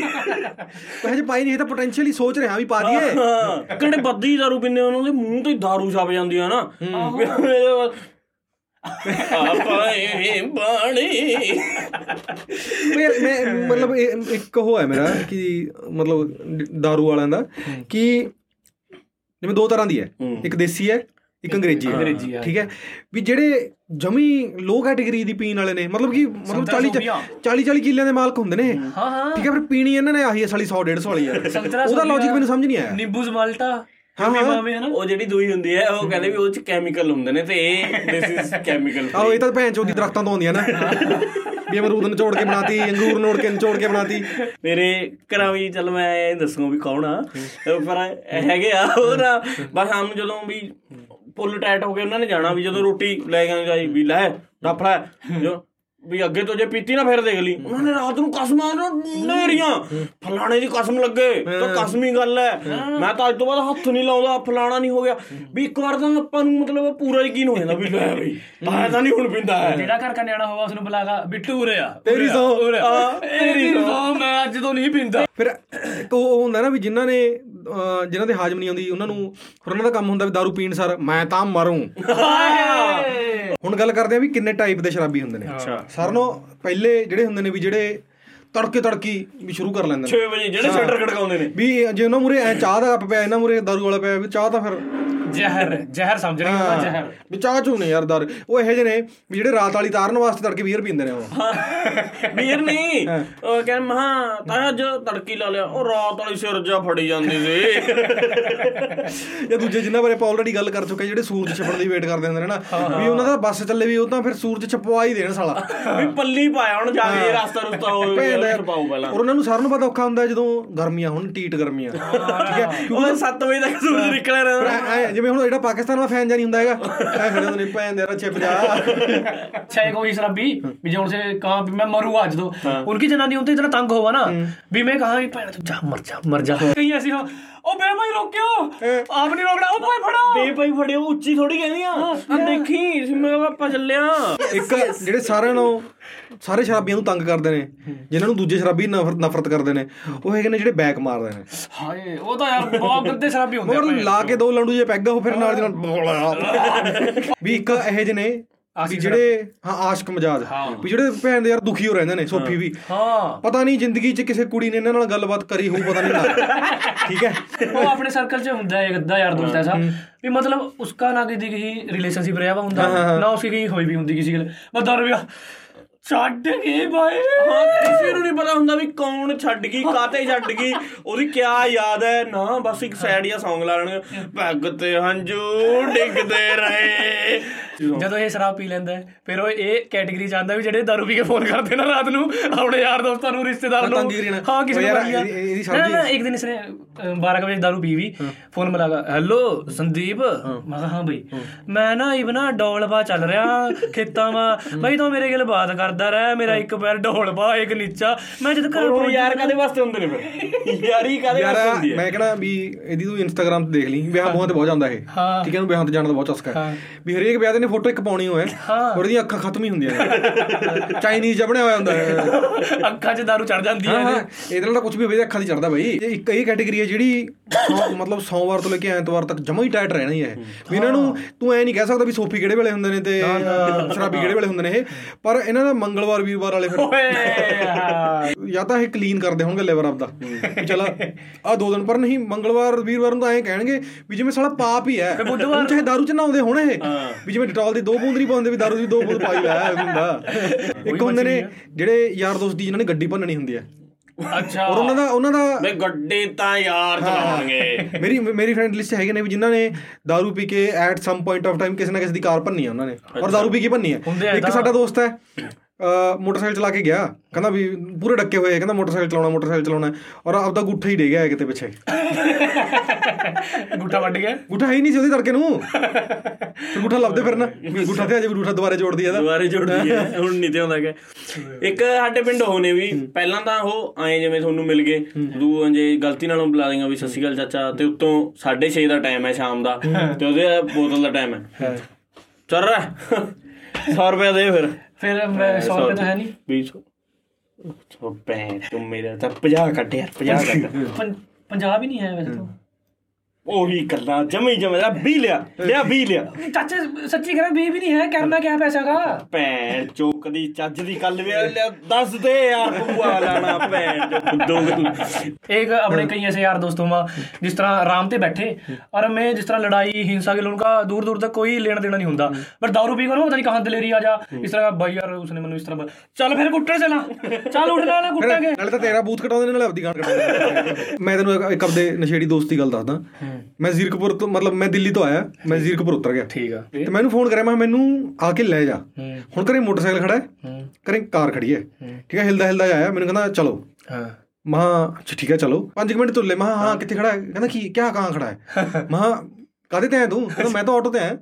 Speaker 1: ਹਜੇ ਪਾਈ ਨਹੀਂ ਇਹ ਤਾਂ ਪੋਟੈਂਸ਼ੀਅਲੀ ਸੋਚ ਰਿਹਾ ਵੀ ਪਾ ਦਈਏ।
Speaker 2: ਹਾਂ ਕਿਹੜੇ ਬੱਦੀ ਦਾਰੂ ਪੀਂਦੇ ਉਹਨਾਂ ਦੇ? ਮੂੰਹ ਤੇ ਦਾਰੂ ਛਪ ਜਾਂਦੀ ਆ ਨਾ। ਆਪਾਂ ਇਹ ਬਾਣੀ।
Speaker 1: ਮੈਂ ਮੈਂ ਮਤਲਬ ਇੱਕ ਉਹ ਹੈ ਮੇਰਾ ਕਿ ਮਤਲਬ दारू ਵਾਲਿਆਂ ਦਾ ਕਿ ਜਿਵੇਂ ਦੋ ਤਰ੍ਹਾਂ ਦੀ ਹੈ। ਇੱਕ ਦੇਸੀ ਹੈ ਇੱਕ ਅੰਗਰੇਜ਼ੀ ਹੈ। ਠੀਕ ਹੈ? ਵੀ ਜਿਹੜੇ ਜਮੀ ਲੋ ਕੈਟਾਗਰੀ ਦੀ ਪੀਣ ਵਾਲੇ ਨੇ ਮਤਲਬ ਕਿ ਮਤਲਬ
Speaker 3: ਸੰਤਰਾ
Speaker 1: 40
Speaker 3: ਸੂਫੀਆਂ।
Speaker 1: 40 40 ਕਿੱਲਿਆਂ ਦੇ ਮਾਲਕ ਹੁੰਦੇ ਨੇ।
Speaker 3: ਹਾਂ। ਹਾਂ
Speaker 1: ਠੀਕ ਹੈ ਫਿਰ ਪੀਣੀ ਇਹਨਾਂ ਨੇ ਆਹੀ ਹੈ ਸਾਲੀ 100 150 ਵਾਲੀ ਹੈ। ਉਹਦਾ ਲੌਜੀਕ ਮੈਨੂੰ ਸਮਝ ਨਹੀਂ ਆਇਆ।
Speaker 3: ਨਿੰਬੂ ਜ਼ਮਾਲਟਾ।
Speaker 1: ਹਾਂ, ਹਾਂ।
Speaker 3: ਮਾਮੇ ਹਨਾ
Speaker 2: ਉਹ ਜਿਹੜੀ ਦੂਈ ਹੁੰਦੀ ਹੈ ਉਹ ਕਹਿੰਦੇ ਵੀ ਉਹਦੇ ਚ ਕੈਮੀਕਲ ਹੁੰਦੇ ਨੇ ਤੇ ਇਹ ਦਿਸ ਇਜ਼ ਕੈਮੀਕਲ
Speaker 1: ਆਹੋ ਇਹ ਤਾਂ ਭੈਣ ਚੋਦੀ ਦਰਖਤਾਂ ਤੋਂ ਆਉਂਦੀਆਂ ਨਾ। ਵੀ ਅਮਰੂਦ ਨਿਚੋੜ ਕੇ ਬਣਾਤੀ ਅੰਗੂਰ ਨੋੜ ਕੇ ਨਿਚੋੜ ਕੇ ਬਣਾਤੀ।
Speaker 2: ਮੇਰੇ ਘਰਾਂ ਵੀ ਚੱਲ ਮੈਂ ਇਹ ਦੱਸੂਗਾ ਵੀ ਕੌਣ ਆ। ਪਰ ਹੈਗੇ ਆ ਉਹ ਨਾ ਬਸ ਨੂੰ ਜਦੋਂ ਵੀ ਪੁੱਲ ਟਾਈਟ ਹੋ ਕੇ ਉਹਨਾਂ ਨੇ ਜਾਣਾ ਵੀ ਜਦੋਂ ਰੋਟੀ ਲੈ ਕੇ ਜਾਈ ਵੀ ਲੈ ਡੱਫ ਲੈ ਜੋ ਵੀ ਅੱਗੇ ਤੋਂ ਜੇ ਪੀਤੀ ਨਾ ਫਿਰ ਦੇਖ ਲਈ। ਉਹਨਾਂ ਨੇ ਰਾਤ ਨੂੰ ਕਸਮਾਂ ਨੇਰੀਆਂ। ਫਲਾਣੇ ਦੀ ਕਸਮ ਲੱਗੇ। ਤਾਂ ਕਸਮੀ ਗੱਲ ਹੈ। ਮੈਂ ਤਾਂ ਅੱਜ ਤੋਂ ਬਾਅਦ ਹੱਥ ਨਹੀਂ ਲਾਉਂਦਾ ਫਲਾਣਾ ਨਹੀਂ ਹੋ ਗਿਆ। ਵੀ ਇੱਕ ਵਾਰ ਤਾਂ ਆਪਾਂ ਨੂੰ ਮਤਲਬ ਪੂਰਾ ਯਕੀਨ ਹੋ ਜਾਂਦਾ ਵੀ ਲੈ ਬਈ ਮੈਂ ਤਾਂ ਨਹੀਂ ਹੁਣ ਪਿੰਦਾ ਹੈ
Speaker 3: ਜਿਹੜਾ ਘਰ ਕਾ ਨਿਆਣਾ ਹੋਵਾ ਉਸ ਨੂੰ ਬੁਲਾਗਾ ਬਿੱਟੂ ਉਰੇ ਆ।
Speaker 1: ਤੇਰੀ। ਹਾਂ,
Speaker 3: ਤੇਰੀ ਸੌ ਮੈਂ ਅੱਜ ਤੋਂ ਨਹੀਂ ਪੀਂਦਾ।
Speaker 1: ਫਿਰ ਉਹ ਹੁੰਦਾ ਨਾ ਵੀ ਜਿਨ੍ਹਾਂ ਨੇ ਜਿਨ੍ਹਾਂ ਦੇ ਹਾਜ਼ਮ ਨਹੀਂ ਆਉਂਦੀ ਉਹਨਾਂ ਨੂੰ ਫਿਰ ਉਹਨਾਂ ਦਾ ਕੰਮ ਹੁੰਦਾ ਵੀ दारू ਪੀਣ ਸਰ ਮੈਂ ਤਾਂ ਮਰੂੰ। ਹੁਣ ਗੱਲ ਕਰਦੇ ਆ ਵੀ ਕਿੰਨੇ ਟਾਈਪ ਦੇ ਸ਼ਰਾਬੀ ਹੁੰਦੇ ਨੇ।
Speaker 2: ਅੱਛਾ।
Speaker 1: ਸਾਰਿਆਂ ਨਾਲੋਂ ਪਹਿਲੇ ਜਿਹੜੇ ਹੁੰਦੇ ਨੇ ਵੀ ਜਿਹੜੇ ਤੜਕੇ ਤੜਕੀ ਵੀ ਸ਼ੁਰੂ ਕਰ ਲੈਂਦੇ
Speaker 2: 6
Speaker 1: ਨੇ
Speaker 2: ਵਜੇ ਜਿਹੜੇ ਸ਼ਟਰ ਖੜਕਾਉਂਦੇ ਨੇ।
Speaker 1: ਵੀ ਜੇ ਉਹਨਾਂ ਮੂਰੇ ਐ ਚਾਹ ਦਾ ਕੱਪ ਪਿਆ ਇਹਨਾਂ ਮੂਰੇ दारू ਵਾਲਾ ਪਿਆ ਵੀ ਚਾਹ ਤਾਂ ਫਿਰ
Speaker 3: ਜ਼ਹਿਰ ਜ਼ਹਿਰ ਸਮਝ ਰਹੇ ਹੋ ਜ਼ਹਿਰ।
Speaker 1: ਵੀ ਚਾਹ ਚੂ ਨੇ ਯਾਰ ਦਰ। ਉਹ ਇਹੋ ਜਿਹੇ ਨੇ ਵੀ ਜਿਹੜੇ ਰਾਤ ਵਾਲੀ ਤਾਰਨ ਵਾਸਤੇ ਤੜਕੇ ਬੀਅਰ ਪੀਂਦੇ ਨੇ ਉਹ।
Speaker 2: ਵੀਰ ਨਹੀਂ ਉਹ ਕਹਿੰਦਾ ਮਹਾ ਤਾਂ ਅੱਜ ਤੜਕੀ ਲਾ ਲਿਆ। ਉਹ ਰਾਤ ਵਾਲੀ ਸਿਰ ਜਾ ਫੜੀ ਜਾਂਦੀ ਸੀ।
Speaker 1: ਜਾਂ ਦੂਜੇ ਜਿਨ੍ਹਾਂ ਬਾਰੇ ਆਪਾਂ ਆਲਰੇਡੀ ਗੱਲ ਕਰ ਚੁੱਕੇ ਜਿਹੜੇ ਸੂਰਜ ਛਪਣ ਦੀ ਵੇਟ ਕਰਦੇ ਹੁੰਦੇ ਨੇ ਨਾ। ਵੀ ਉਹਨਾਂ ਦਾ ਬੱਸ ਚੱਲੇ ਵੀ ਉਹ ਤਾਂ ਫਿਰ ਸੂਰਜ ਛਪਵਾ ਹੀ ਦੇਣ ਸਾਲਾ।
Speaker 2: ਵੀ ਪੱਲੀ ਪਾਇਆ ਹੁਣ ਜਾ ਕੇ ਰਸਤਾ ਰੁਸਤਾ ਹੋਵੇ
Speaker 1: ਭੈਣ ਦਾ
Speaker 2: ਯਾਰ ਪਾਉ ਪਹਿਲਾਂ।
Speaker 1: ਔਰ ਉਹਨਾਂ ਨੂੰ ਸਾਰਿਆਂ ਨੂੰ ਪਤਾ ਔਖਾ ਹੁੰਦਾ ਜਦੋਂ ਗਰਮੀਆਂ ਹੁਣ ਟੀਟ ਗਰਮੀਆਂ। ਠੀਕ ਹੈ?
Speaker 2: ਉਹ 7 ਵਜੇ ਤੱਕ ਸੂਰਜ ਨਿਕਲਿਆ ਰਹਿੰਦਾ।
Speaker 1: ਜਿਵੇਂ ਹੁਣ ਜਿਹੜਾ ਪਾਕਿਸਤਾਨ ਦਾ ਫੈਨ ਜਾਂ ਨਹੀਂ ਹੁੰਦਾ ਹੈਗਾ ਐ ਖੜੇ ਹੁੰਦੇ ਨੇ ਭੈਣ ਦੇ ਰੱਛੇ 50
Speaker 3: ਛੇ ਕੋਈ ਸ਼ਰਾਬੀ ਵੀ ਜੋਂ ਸੇ ਕਹਾ ਵੀ ਮੈਂ ਮਰੂਗਾ ਅੱਜ ਤੋਂ ਉਨਕੀ ਜਨਾਨੀ ਉਨ ਤੇ ਇਤਨਾ ਤੰਗ ਹੋਵਾ ਨਾ ਵੀ ਮੈਂ ਕਹਾ ਵੀ ਭੈਣ ਤੂੰ ਜਾ ਮਰ ਜਾ ਮਰ ਜਾ। ਕਹੀਂ ਐਸੀ ਹੋ ਉਹ ਬੇ ਭਾਈ ਰੋਕਿਓ ਆਪ ਨਹੀਂ ਰੋਕਣਾ ਉਹ ਭਾਈ ਫੜੋ।
Speaker 2: ਬੇ ਭਾਈ ਫੜਿਓ ਉੱਚੀ ਥੋੜੀ ਕਹਿੰਦੀ ਆ। ਆ ਦੇਖੀ ਮੈਂ ਆਪਾਂ ਚੱਲਿਆ।
Speaker 1: ਇੱਕ ਜਿਹੜੇ ਸਾਰਿਆਂ ਨੂੰ ਸਾਰੇ ਸ਼ਰਾਬੀਆਂ ਨੂੰ ਤੰਗ ਕਰਦੇ ਨੇ ਜਿਨ੍ਹਾਂ ਨੂੰ ਦੂਜੇ ਸ਼ਰਾਬੀ ਨਫ਼ਰਤ ਕਰਦੇ ਨੇ ਉਹ ਹੈਗੇ ਨੇ ਜਿਹੜੇ ਬੈਕ ਮਾਰਦੇ ਨੇ।
Speaker 3: ਹਾਏ ਉਹ ਤਾਂ ਯਾਰ ਬਹੁਤ ਗੰਦੇ ਸ਼ਰਾਬੀ
Speaker 1: ਹੁੰਦੇ
Speaker 3: ਆ
Speaker 1: ਲਾ ਕੇ ਦੋ ਲੰਡੂ ਜੇ ਪੈਗ ਲੱਗਦਾ ਉਹ ਫਿਰ ਨਾਲ ਦੇ ਨਾਲ। ਵੀ ਇੱਕ ਇਹੋ ਜਿਹੇ ਨੇ ਵੀ ਜਿਹੜੇ ਹਾਂ ਆਸ਼ਕ ਮਜਾਜ। ਵੀ ਜਿਹੜੇ ਭੈਣ ਦੇ ਯਾਰ ਦੁਖੀ ਹੋ ਰਹਿੰਦੇ ਨੇ ਸੋਫੀ ਵੀ।
Speaker 3: ਹਾਂ।
Speaker 1: ਪਤਾ ਨਹੀਂ ਜ਼ਿੰਦਗੀ 'ਚ ਕਿਸੇ ਕੁੜੀ ਨੇ ਇਹਨਾਂ ਨਾਲ ਗੱਲਬਾਤ ਕਰੀ ਹੋਊ ਪਤਾ ਨਹੀਂ ਲੱਗਦਾ। ਠੀਕ ਹੈ?
Speaker 3: ਉਹ ਆਪਣੇ ਸਰਕਲ 'ਚ ਹੁੰਦਾ ਹੈ ਗੱਦਾ ਯਾਰ ਦੋਸਤ ਐਸਾ ਵੀ ਮਤਲਬ ਉਸਕਾ ਨਾ ਕਿਸੇ ਦੀ ਰਿਲੇਸ਼ਨਸ਼ਿਪ ਰਿਹਾ ਹੁੰਦਾ ਨਾ ਉਸकी ਕਹੀਂ ਹੋਈ ਵੀ ਹੁੰਦੀ ਕਿਸੇ ਗੱਲ ਬਸ ਦਰ ਵੀ ਛੱਡ ਗਏ ਬਾਈ।
Speaker 2: ਹਾਂ ਕਿਸੇ ਨੂੰ ਨਹੀਂ ਪਤਾ ਹੁੰਦਾ ਵੀ ਕੌਣ ਛੱਡ ਗਈ ਕਾਤੇ ਛੱਡ ਗਈ। ਉਹਦੀ ਕਿਆ ਯਾਦ ਹੈ? ਨਾ ਬਸ ਇੱਕ ਸੈਡ ਜਾਂ Song ਲਾ ਲੈਣਗੇ। ਪੱਗ ਤੇ ਹੰਝੂ ਡਿੱਗਦੇ ਰਹੇ।
Speaker 3: ਜਦੋਂ ਇਹ ਸ਼ਰਾਬ ਪੀ ਲੈਂਦਾ ਹੈ, ਫਿਰ ਉਹ ਇਹ ਕੈਟਾਗਰੀ ਆਉਂਦਾ ਵੀ ਜਿਹੜੇ ਦਾਰੂ ਪੀ ਕੇ ਫੋਨ ਕਰਦੇ ਨਾ ਰਾਤ ਨੂੰ ਆਪਣੇ ਯਾਰ ਦੋਸਤਾਂ ਨੂੰ ਰਿਸ਼ਤੇਦਾਰ ਨੂੰ।
Speaker 1: ਕਰੀ।
Speaker 3: ਹਾਂ ਕਿਸੇ ਨੂੰ
Speaker 1: ਯਾਰ
Speaker 3: ਕਰ
Speaker 1: ਇਹਦੀ- ਇਹਦੀ
Speaker 3: ਨਾ, ਨਾ
Speaker 1: ਸਮਝੀ-
Speaker 3: ਨਾ, ਇੱਕ ਦਿਨ ਇਸਨੇ ਅ, 12 ਵਜੇ ਦਾਰੂ ਪੀ ਵੀ। ਫੋਨ ਮਿਲਾਗਾ ਹੈਲੋ ਸੰਦੀਪ? ਮੈਂ ਕਿਹਾ ਹਾਂ ਬਈ। ਮੈਂ ਨਾ ਇਬ ਨਾ ਡੋਲਬਾ ਚੱਲ ਰਿਹਾ ਖੇਤਾਂ ਵਾ। ਬਈ ਤੂੰ ਮੇਰੇ ਗੱਲ ਬਾਤ ਕਰਦਾ ਰਹਿ ਮੇਰਾ ਇੱਕ ਪੈਰ ਡੋਲਬਾ ਇੱਕ ਨੀਚਾ। ਮੈਂ ਜਦ ਘਰ
Speaker 2: ਹੁਣ ਯਾਰ ਕਾਦੇ ਵਾਸਤੇ ਹੁੰਦੇ ਨੇ ਫਿਰ? ਯਾਰੀ ਕਾਦੇ ਵਾਸਤੇ ਹੁੰਦੀ ਹੈ?
Speaker 1: ਮੈਂ ਕਹਣਾ ਵੀ ਇਹਦੀ ਤੂੰ ਇੰਸਟਾਗ੍ਰam ਤੇ ਦੇਖ ਲਈ ਵਿਆਹ ਬੂਹਾਂ ਤੇ ਬਹੁਤ ਜਾਂਦਾ ਇਹ। ਠੀਕ ਹੈ ਨੂੰ ਵਿਆਹਾਂ ਤੇ ਜਾਣ ਦਾ ਬਹੁਤ ਚਸਕਾ ਹੈ। ਵੀ ਹਰੇਕ ਵਿਆਹ ਦੇ ਨੇ ਫੋਟੋ ਇੱਕ ਪਾਉਣੀ ਹੋਏ ਇਹਦੀਆਂ ਅੱਖਾਂ ਖਤਮ ਹੀ ਹੁੰਦੀਆਂ ਨੇ। ਚਾਈਨੀਜ਼ ਜਿਹਾ ਬਣਿਆ ਹੋਇਆ ਹੁੰਦਾ ਹੈ
Speaker 3: ਅੱਖਾਂ 'ਚ ਦਾਰੂ ਚੜ ਜਾਂਦੀ
Speaker 1: ਹਾਂ
Speaker 3: ਇਹਦੇ।
Speaker 1: ਇਹਦੇ ਨਾਲ ਤਾਂ ਕੁਝ ਵੀ ਹੋਵੇ ਤੇ ਅੱਖਾਂ ਦੀ ਚੜਦਾ ਬਈ। ਇਹ ਇੱਕ ਇਹ ਕੈਟਾਗਰੀ ਹੈ ਜਿਹੜੀ ਮਤਲਬ ਸੋਮਵਾਰ ਤੋਂ ਲੈ ਕੇ ਐਤਵਾਰ ਤੱਕ ਜਮਾ ਹੀ ਟਾਈਟ ਰਹਿਣਾ ਹੀ ਹੈ। ਵੀ ਇਹਨਾਂ ਨੂੰ ਤੂੰ ਐ ਨਹੀਂ ਕਹਿ ਸਕਦਾ ਵੀ ਸੋਫੀ ਕਿਹੜੇ ਵੇਲੇ ਹੁੰਦੇ ਨੇ ਤੇ ਸ਼ਰਾਬੀ ਕਿਹੜੇ ਵੇਲੇ ਹੁੰਦੇ ਨੇ ਇਹ। ਪਰ ਇਹਨਾਂ ਦਾ ਮੰਗਲਵਾਰ ਵੀਰਵਾਰ ਵਾਲੇ ਫਿਰ
Speaker 3: ਓਏ ਹਾਂ।
Speaker 1: ਜਾਂ ਤਾਂ ਇਹ ਕਲੀਨ ਕਰਦੇ ਹੋਣਗੇ ਲਿਵਰ ਆਪਦਾ ਵੀ ਚਲ ਆ ਦੋ ਦਿਨ ਪਰ ਨਹੀਂ ਮੰਗਲਵਾਰ ਵੀਰਵਾਰ ਨੂੰ ਤਾਂ ਐਂ ਕਹਿਣਗੇ ਵੀ ਜਿਵੇਂ ਸਾਲਾ ਪਾਪ ਹੀ ਹੈ
Speaker 3: ਬੁੱਧਵਾਰ-
Speaker 1: ਹੁਣ ਚਾਹੇ ਦਾਰੂ ਚ ਨਹਾਉਂਦੇ ਹੋਣ ਇਹ ਵੀ ਜਿਵੇਂ ਡਟੋਲ ਦੀ ਦੋ ਬੂੰਦ ਨਹੀਂ ਪਾਉਂਦੇ ਵੀ ਦਾਰੂ ਦੀ ਦੋ ਬੂੰਦ ਪਾਈ ਲੈ ਹੁੰਦਾ ਇੱਕ ਹੁੰਦੇ ਨੇ ਜਿਹੜੇ ਯਾਰ ਦੋਸਤ ਦੀ ਜਿਨ੍ਹਾਂ ਨੇ ਗੱਡੀ ਭੰਨਣੀ ਹੁੰਦੀ ਹੈ
Speaker 3: ਅੱਛਾ
Speaker 1: ਔਰ ਉਹਨਾਂ ਦਾ ਉਹਨਾਂ ਦਾ
Speaker 2: ਬਈ ਗੱਡੀ ਤਾਂ ਯਾਰ ਚਲਾਉਣਗੇ
Speaker 1: ਮੇਰੀ ਮੇਰੀ ਫਰੈਂਡ ਲਿਸਟ ਹੈਗੇ ਨੇ ਵੀ ਜਿਨ੍ਹਾਂ ਨੇ दारू ਪੀ ਕੇ at some point of time ਕਿਸੇ ਨਾ ਕਿਸੇ ਦੀ ਕਾਰ ਭੰਨੀ ਹੈ ਉਹਨਾਂ ਨੇ ਔਰ दारू ਪੀ ਕੇ ਭੰਨੀ ਹੈ
Speaker 3: ਹੁੰਦੇ ਆ
Speaker 1: ਇੱਕ
Speaker 3: ਤਾਂ।
Speaker 1: ਸਾਡਾ ਦੋਸਤ ਹੈ ਅਹ ਮੋਟਰਸਾਈਕਲ ਚਲਾ ਕੇ ਗਿਆ। ਕਹਿੰਦਾ ਵੀ ਪੂਰੇ ਡੱਕੇ ਹੋਏ ਕਹਿੰਦਾ ਮੋਟਰਸਾਈਕਲ ਚਲਾਉਣਾ ਮੋਟਰਸਾਈਕਲ ਚਲਾਉਣਾ। ਔਰ ਆਪਦਾ ਗੁੱਠਾ ਹੀ ਡੇ ਗਿਆ ਕਿਤੇ ਪਿੱਛੇ।
Speaker 3: ਗੁੱਟਾ ਵੱਢ ਗਿਆ?
Speaker 1: ਗੁੱਠਾ ਹੈ ਹੀ ਨਹੀਂ ਸੀ ਉਹਦੇ ਤੜਕੇ ਨੂੰ। ਫਿਰ ਗੁੱਠਾ ਲੱਭਦੇ ਫਿਰਨਾ। ਵੀ ਗੁੱਠਾ ਤੇ ਅਜੇ ਵੀ ਗੁੱਠਾ ਦੁਬਾਰੇ ਜੋੜਦੀ ਆ ਇਹਦਾ
Speaker 2: ਦੁਬਾਰੇ ਜੁੜਦੀ ਹੈ। ਹੁਣ ਨਹੀਂ ਤੇ ਹੁੰਦਾ ਕਿ ਇੱਕ ਸਾਡੇ ਪਿੰਡ ਹੋਣੇ ਵੀ। ਪਹਿਲਾਂ ਤਾਂ ਉਹ ਆਏ ਜਿਵੇਂ ਤੁਹਾਨੂੰ ਮਿਲ ਗਏ। ਦੂ ਜੇ ਗਲਤੀ ਨਾਲੋਂ ਬੁਲਾ ਦੇਗਾ ਵੀ ਸ਼੍ਰੀ ਅਕਾਲ ਚਾਚਾ। ਤੇ ਉੱਤੋਂ 6:30 ਦਾ ਟਾਈਮ ਹੈ ਸ਼ਾਮ ਦਾ। ਤੇ ਉਹਦੇ ਬੋਤਲ ਦਾ ਟਾਈਮ ਹੈ। ਚੱਲ ਰਿਹਾ। 100 ਰੁਪਏ ਦੇ ਫਿਰ।
Speaker 3: ਫਿਰ ਮੈਂ 100 ਰੁਪਏ ਤਾਂ ਹੈ ਨਹੀਂ।
Speaker 2: 20 ਸੋ। ਪੈ ਤੂੰ ਮੇਰਾ ਤਾਂ 50 ਕੱਟ ਯਾਰ 50 ਕੱਟ
Speaker 3: ਪੰ- ਪੰਜਾਬ ਹੀ ਨਹੀਂ ਹੈ ਵੈਸੇ ਤਾਂ।
Speaker 2: ਉਹੀ ਕੱਲਾ ਜਮੀ ਜਮੇ ਦਾ ਵੀ ਲਿਆ ਲਿਆ ਵੀ ਲਿਆ।
Speaker 3: ਚਾਚੇ ਸੱਚੀ ਕਹਿੰਦਾ ਵੀ ਵੀ ਨਹੀਂ ਹੈ ਕਰਨਾ ਕਿਆ ਪੈਸਾ ਦਾ
Speaker 2: ਭੈਣ ਚੋਕ ਦੀ ਚੱਜ ਦੀ ਕੱਲ ਵੇ ਦੱਸ ਦੇ ਯਾਰ ਬੁਆ ਲਾਣਾ ਭੈਣ ਜੋ ਖੁੱਦੋਂ
Speaker 3: ਇੱਕ ਆਪਣੇ ਕਈ ਐਸੇ ਯਾਰ ਦੋਸਤੋਂ ਮਾ ਜਿਸ ਤਰ੍ਹਾਂ ਆਰਾਮ ਤੇ ਬੈਠੇ ਔਰ ਮੈਂ ਜਿਸ ਤਰ੍ਹਾਂ ਲੜਾਈ ਹਿੰਸਾ ਕੇ ਲੋਕਾਂ ਦੂਰ ਦੂਰ ਤੱਕ ਕੋਈ ਲੈਣ ਦੇਣਾ ਨਹੀਂ ਹੁੰਦਾ। ਪਰ दारू ਪੀ ਕੇ ਉਹਨੂੰ ਪਤਾ ਨਹੀਂ ਕਹਾਂ ਦਲੇਰੀ ਆ ਜਾ। ਇਸ ਤਰ੍ਹਾਂ ਬਾਈ ਯਾਰ ਉਸਨੇ ਮੈਨੂੰ ਇਸ ਤਰ੍ਹਾਂ ਚੱਲ ਫਿਰ ਕੁੱਟੇ ਚਲਾ। ਚੱਲ ਉੱਠ ਲੈ ਨਾ ਕੁੱਟਾਂਗੇ।
Speaker 1: ਨਾਲੇ ਤਾਂ ਤੇਰਾ ਬੂਥ ਕਟਾਉਂਦੇ ਨੇ ਨਾਲੇ ਆਪਦੀ ਗਾਣ ਕਟਾਉਂਦੇ ਮੈਂ ਤੈਨੂੰ ਇੱਕ ਆਪਦੇ ਨਸ਼ੇੜੀ ਦੋਸਤ ਦੀ ਗੱਲ ਦੱਸਦਾ। ਮੈਂ ਜ਼ੀਰਕਪੁਰ ਤੋਂ ਮਤਲਬ ਮੈਂ ਦਿੱਲੀ ਤੋਂ ਆਇਆ ਮੈਂ ਜ਼ੀਰਕਪੁਰ ਉਤਰ ਗਿਆ।
Speaker 3: ਠੀਕ ਆ।
Speaker 1: ਤੇ ਮੈਨੂੰ ਫੋਨ ਕਰਿਆ ਮੈਂ ਮੈਨੂੰ ਆ ਕੇ ਲੈ ਜਾ। ਹੁਣ ਕਰੇ ਮੋਟਰਸਾਈਕਲ ਖੜਾ ਹੈ ਕਰੇ ਕਾਰ ਖੜੀ ਹੈ। ਠੀਕ ਹੈ ਹਿਲਦਾ ਹਿਲਦਾ ਆਇਆ ਮੈਨੂੰ ਕਹਿੰਦਾ ਚਲੋ।
Speaker 3: ਹਾਂ।
Speaker 1: ਮਹਾ ਅੱਛਾ ਠੀਕ ਹੈ ਚਲੋ। 5 ਮਿੰਟ ਤੁਰ ਲੈ ਮਹਾ ਹਾਂ ਕਿੱਥੇ ਖੜਾ ਹੈ? ਕਹਿੰਦਾ ਕੀ ਕਿਆ ਕਾਂ ਖੜਾ ਹੈ? ਮਹਾ ਕਾਦੇ ਤੇ ਆਇਆ ਤੂੰ? ਕਹਿੰਦਾ ਮੈਂ ਤਾਂ ਆਟੋ ਤੇ ਆਇਆ।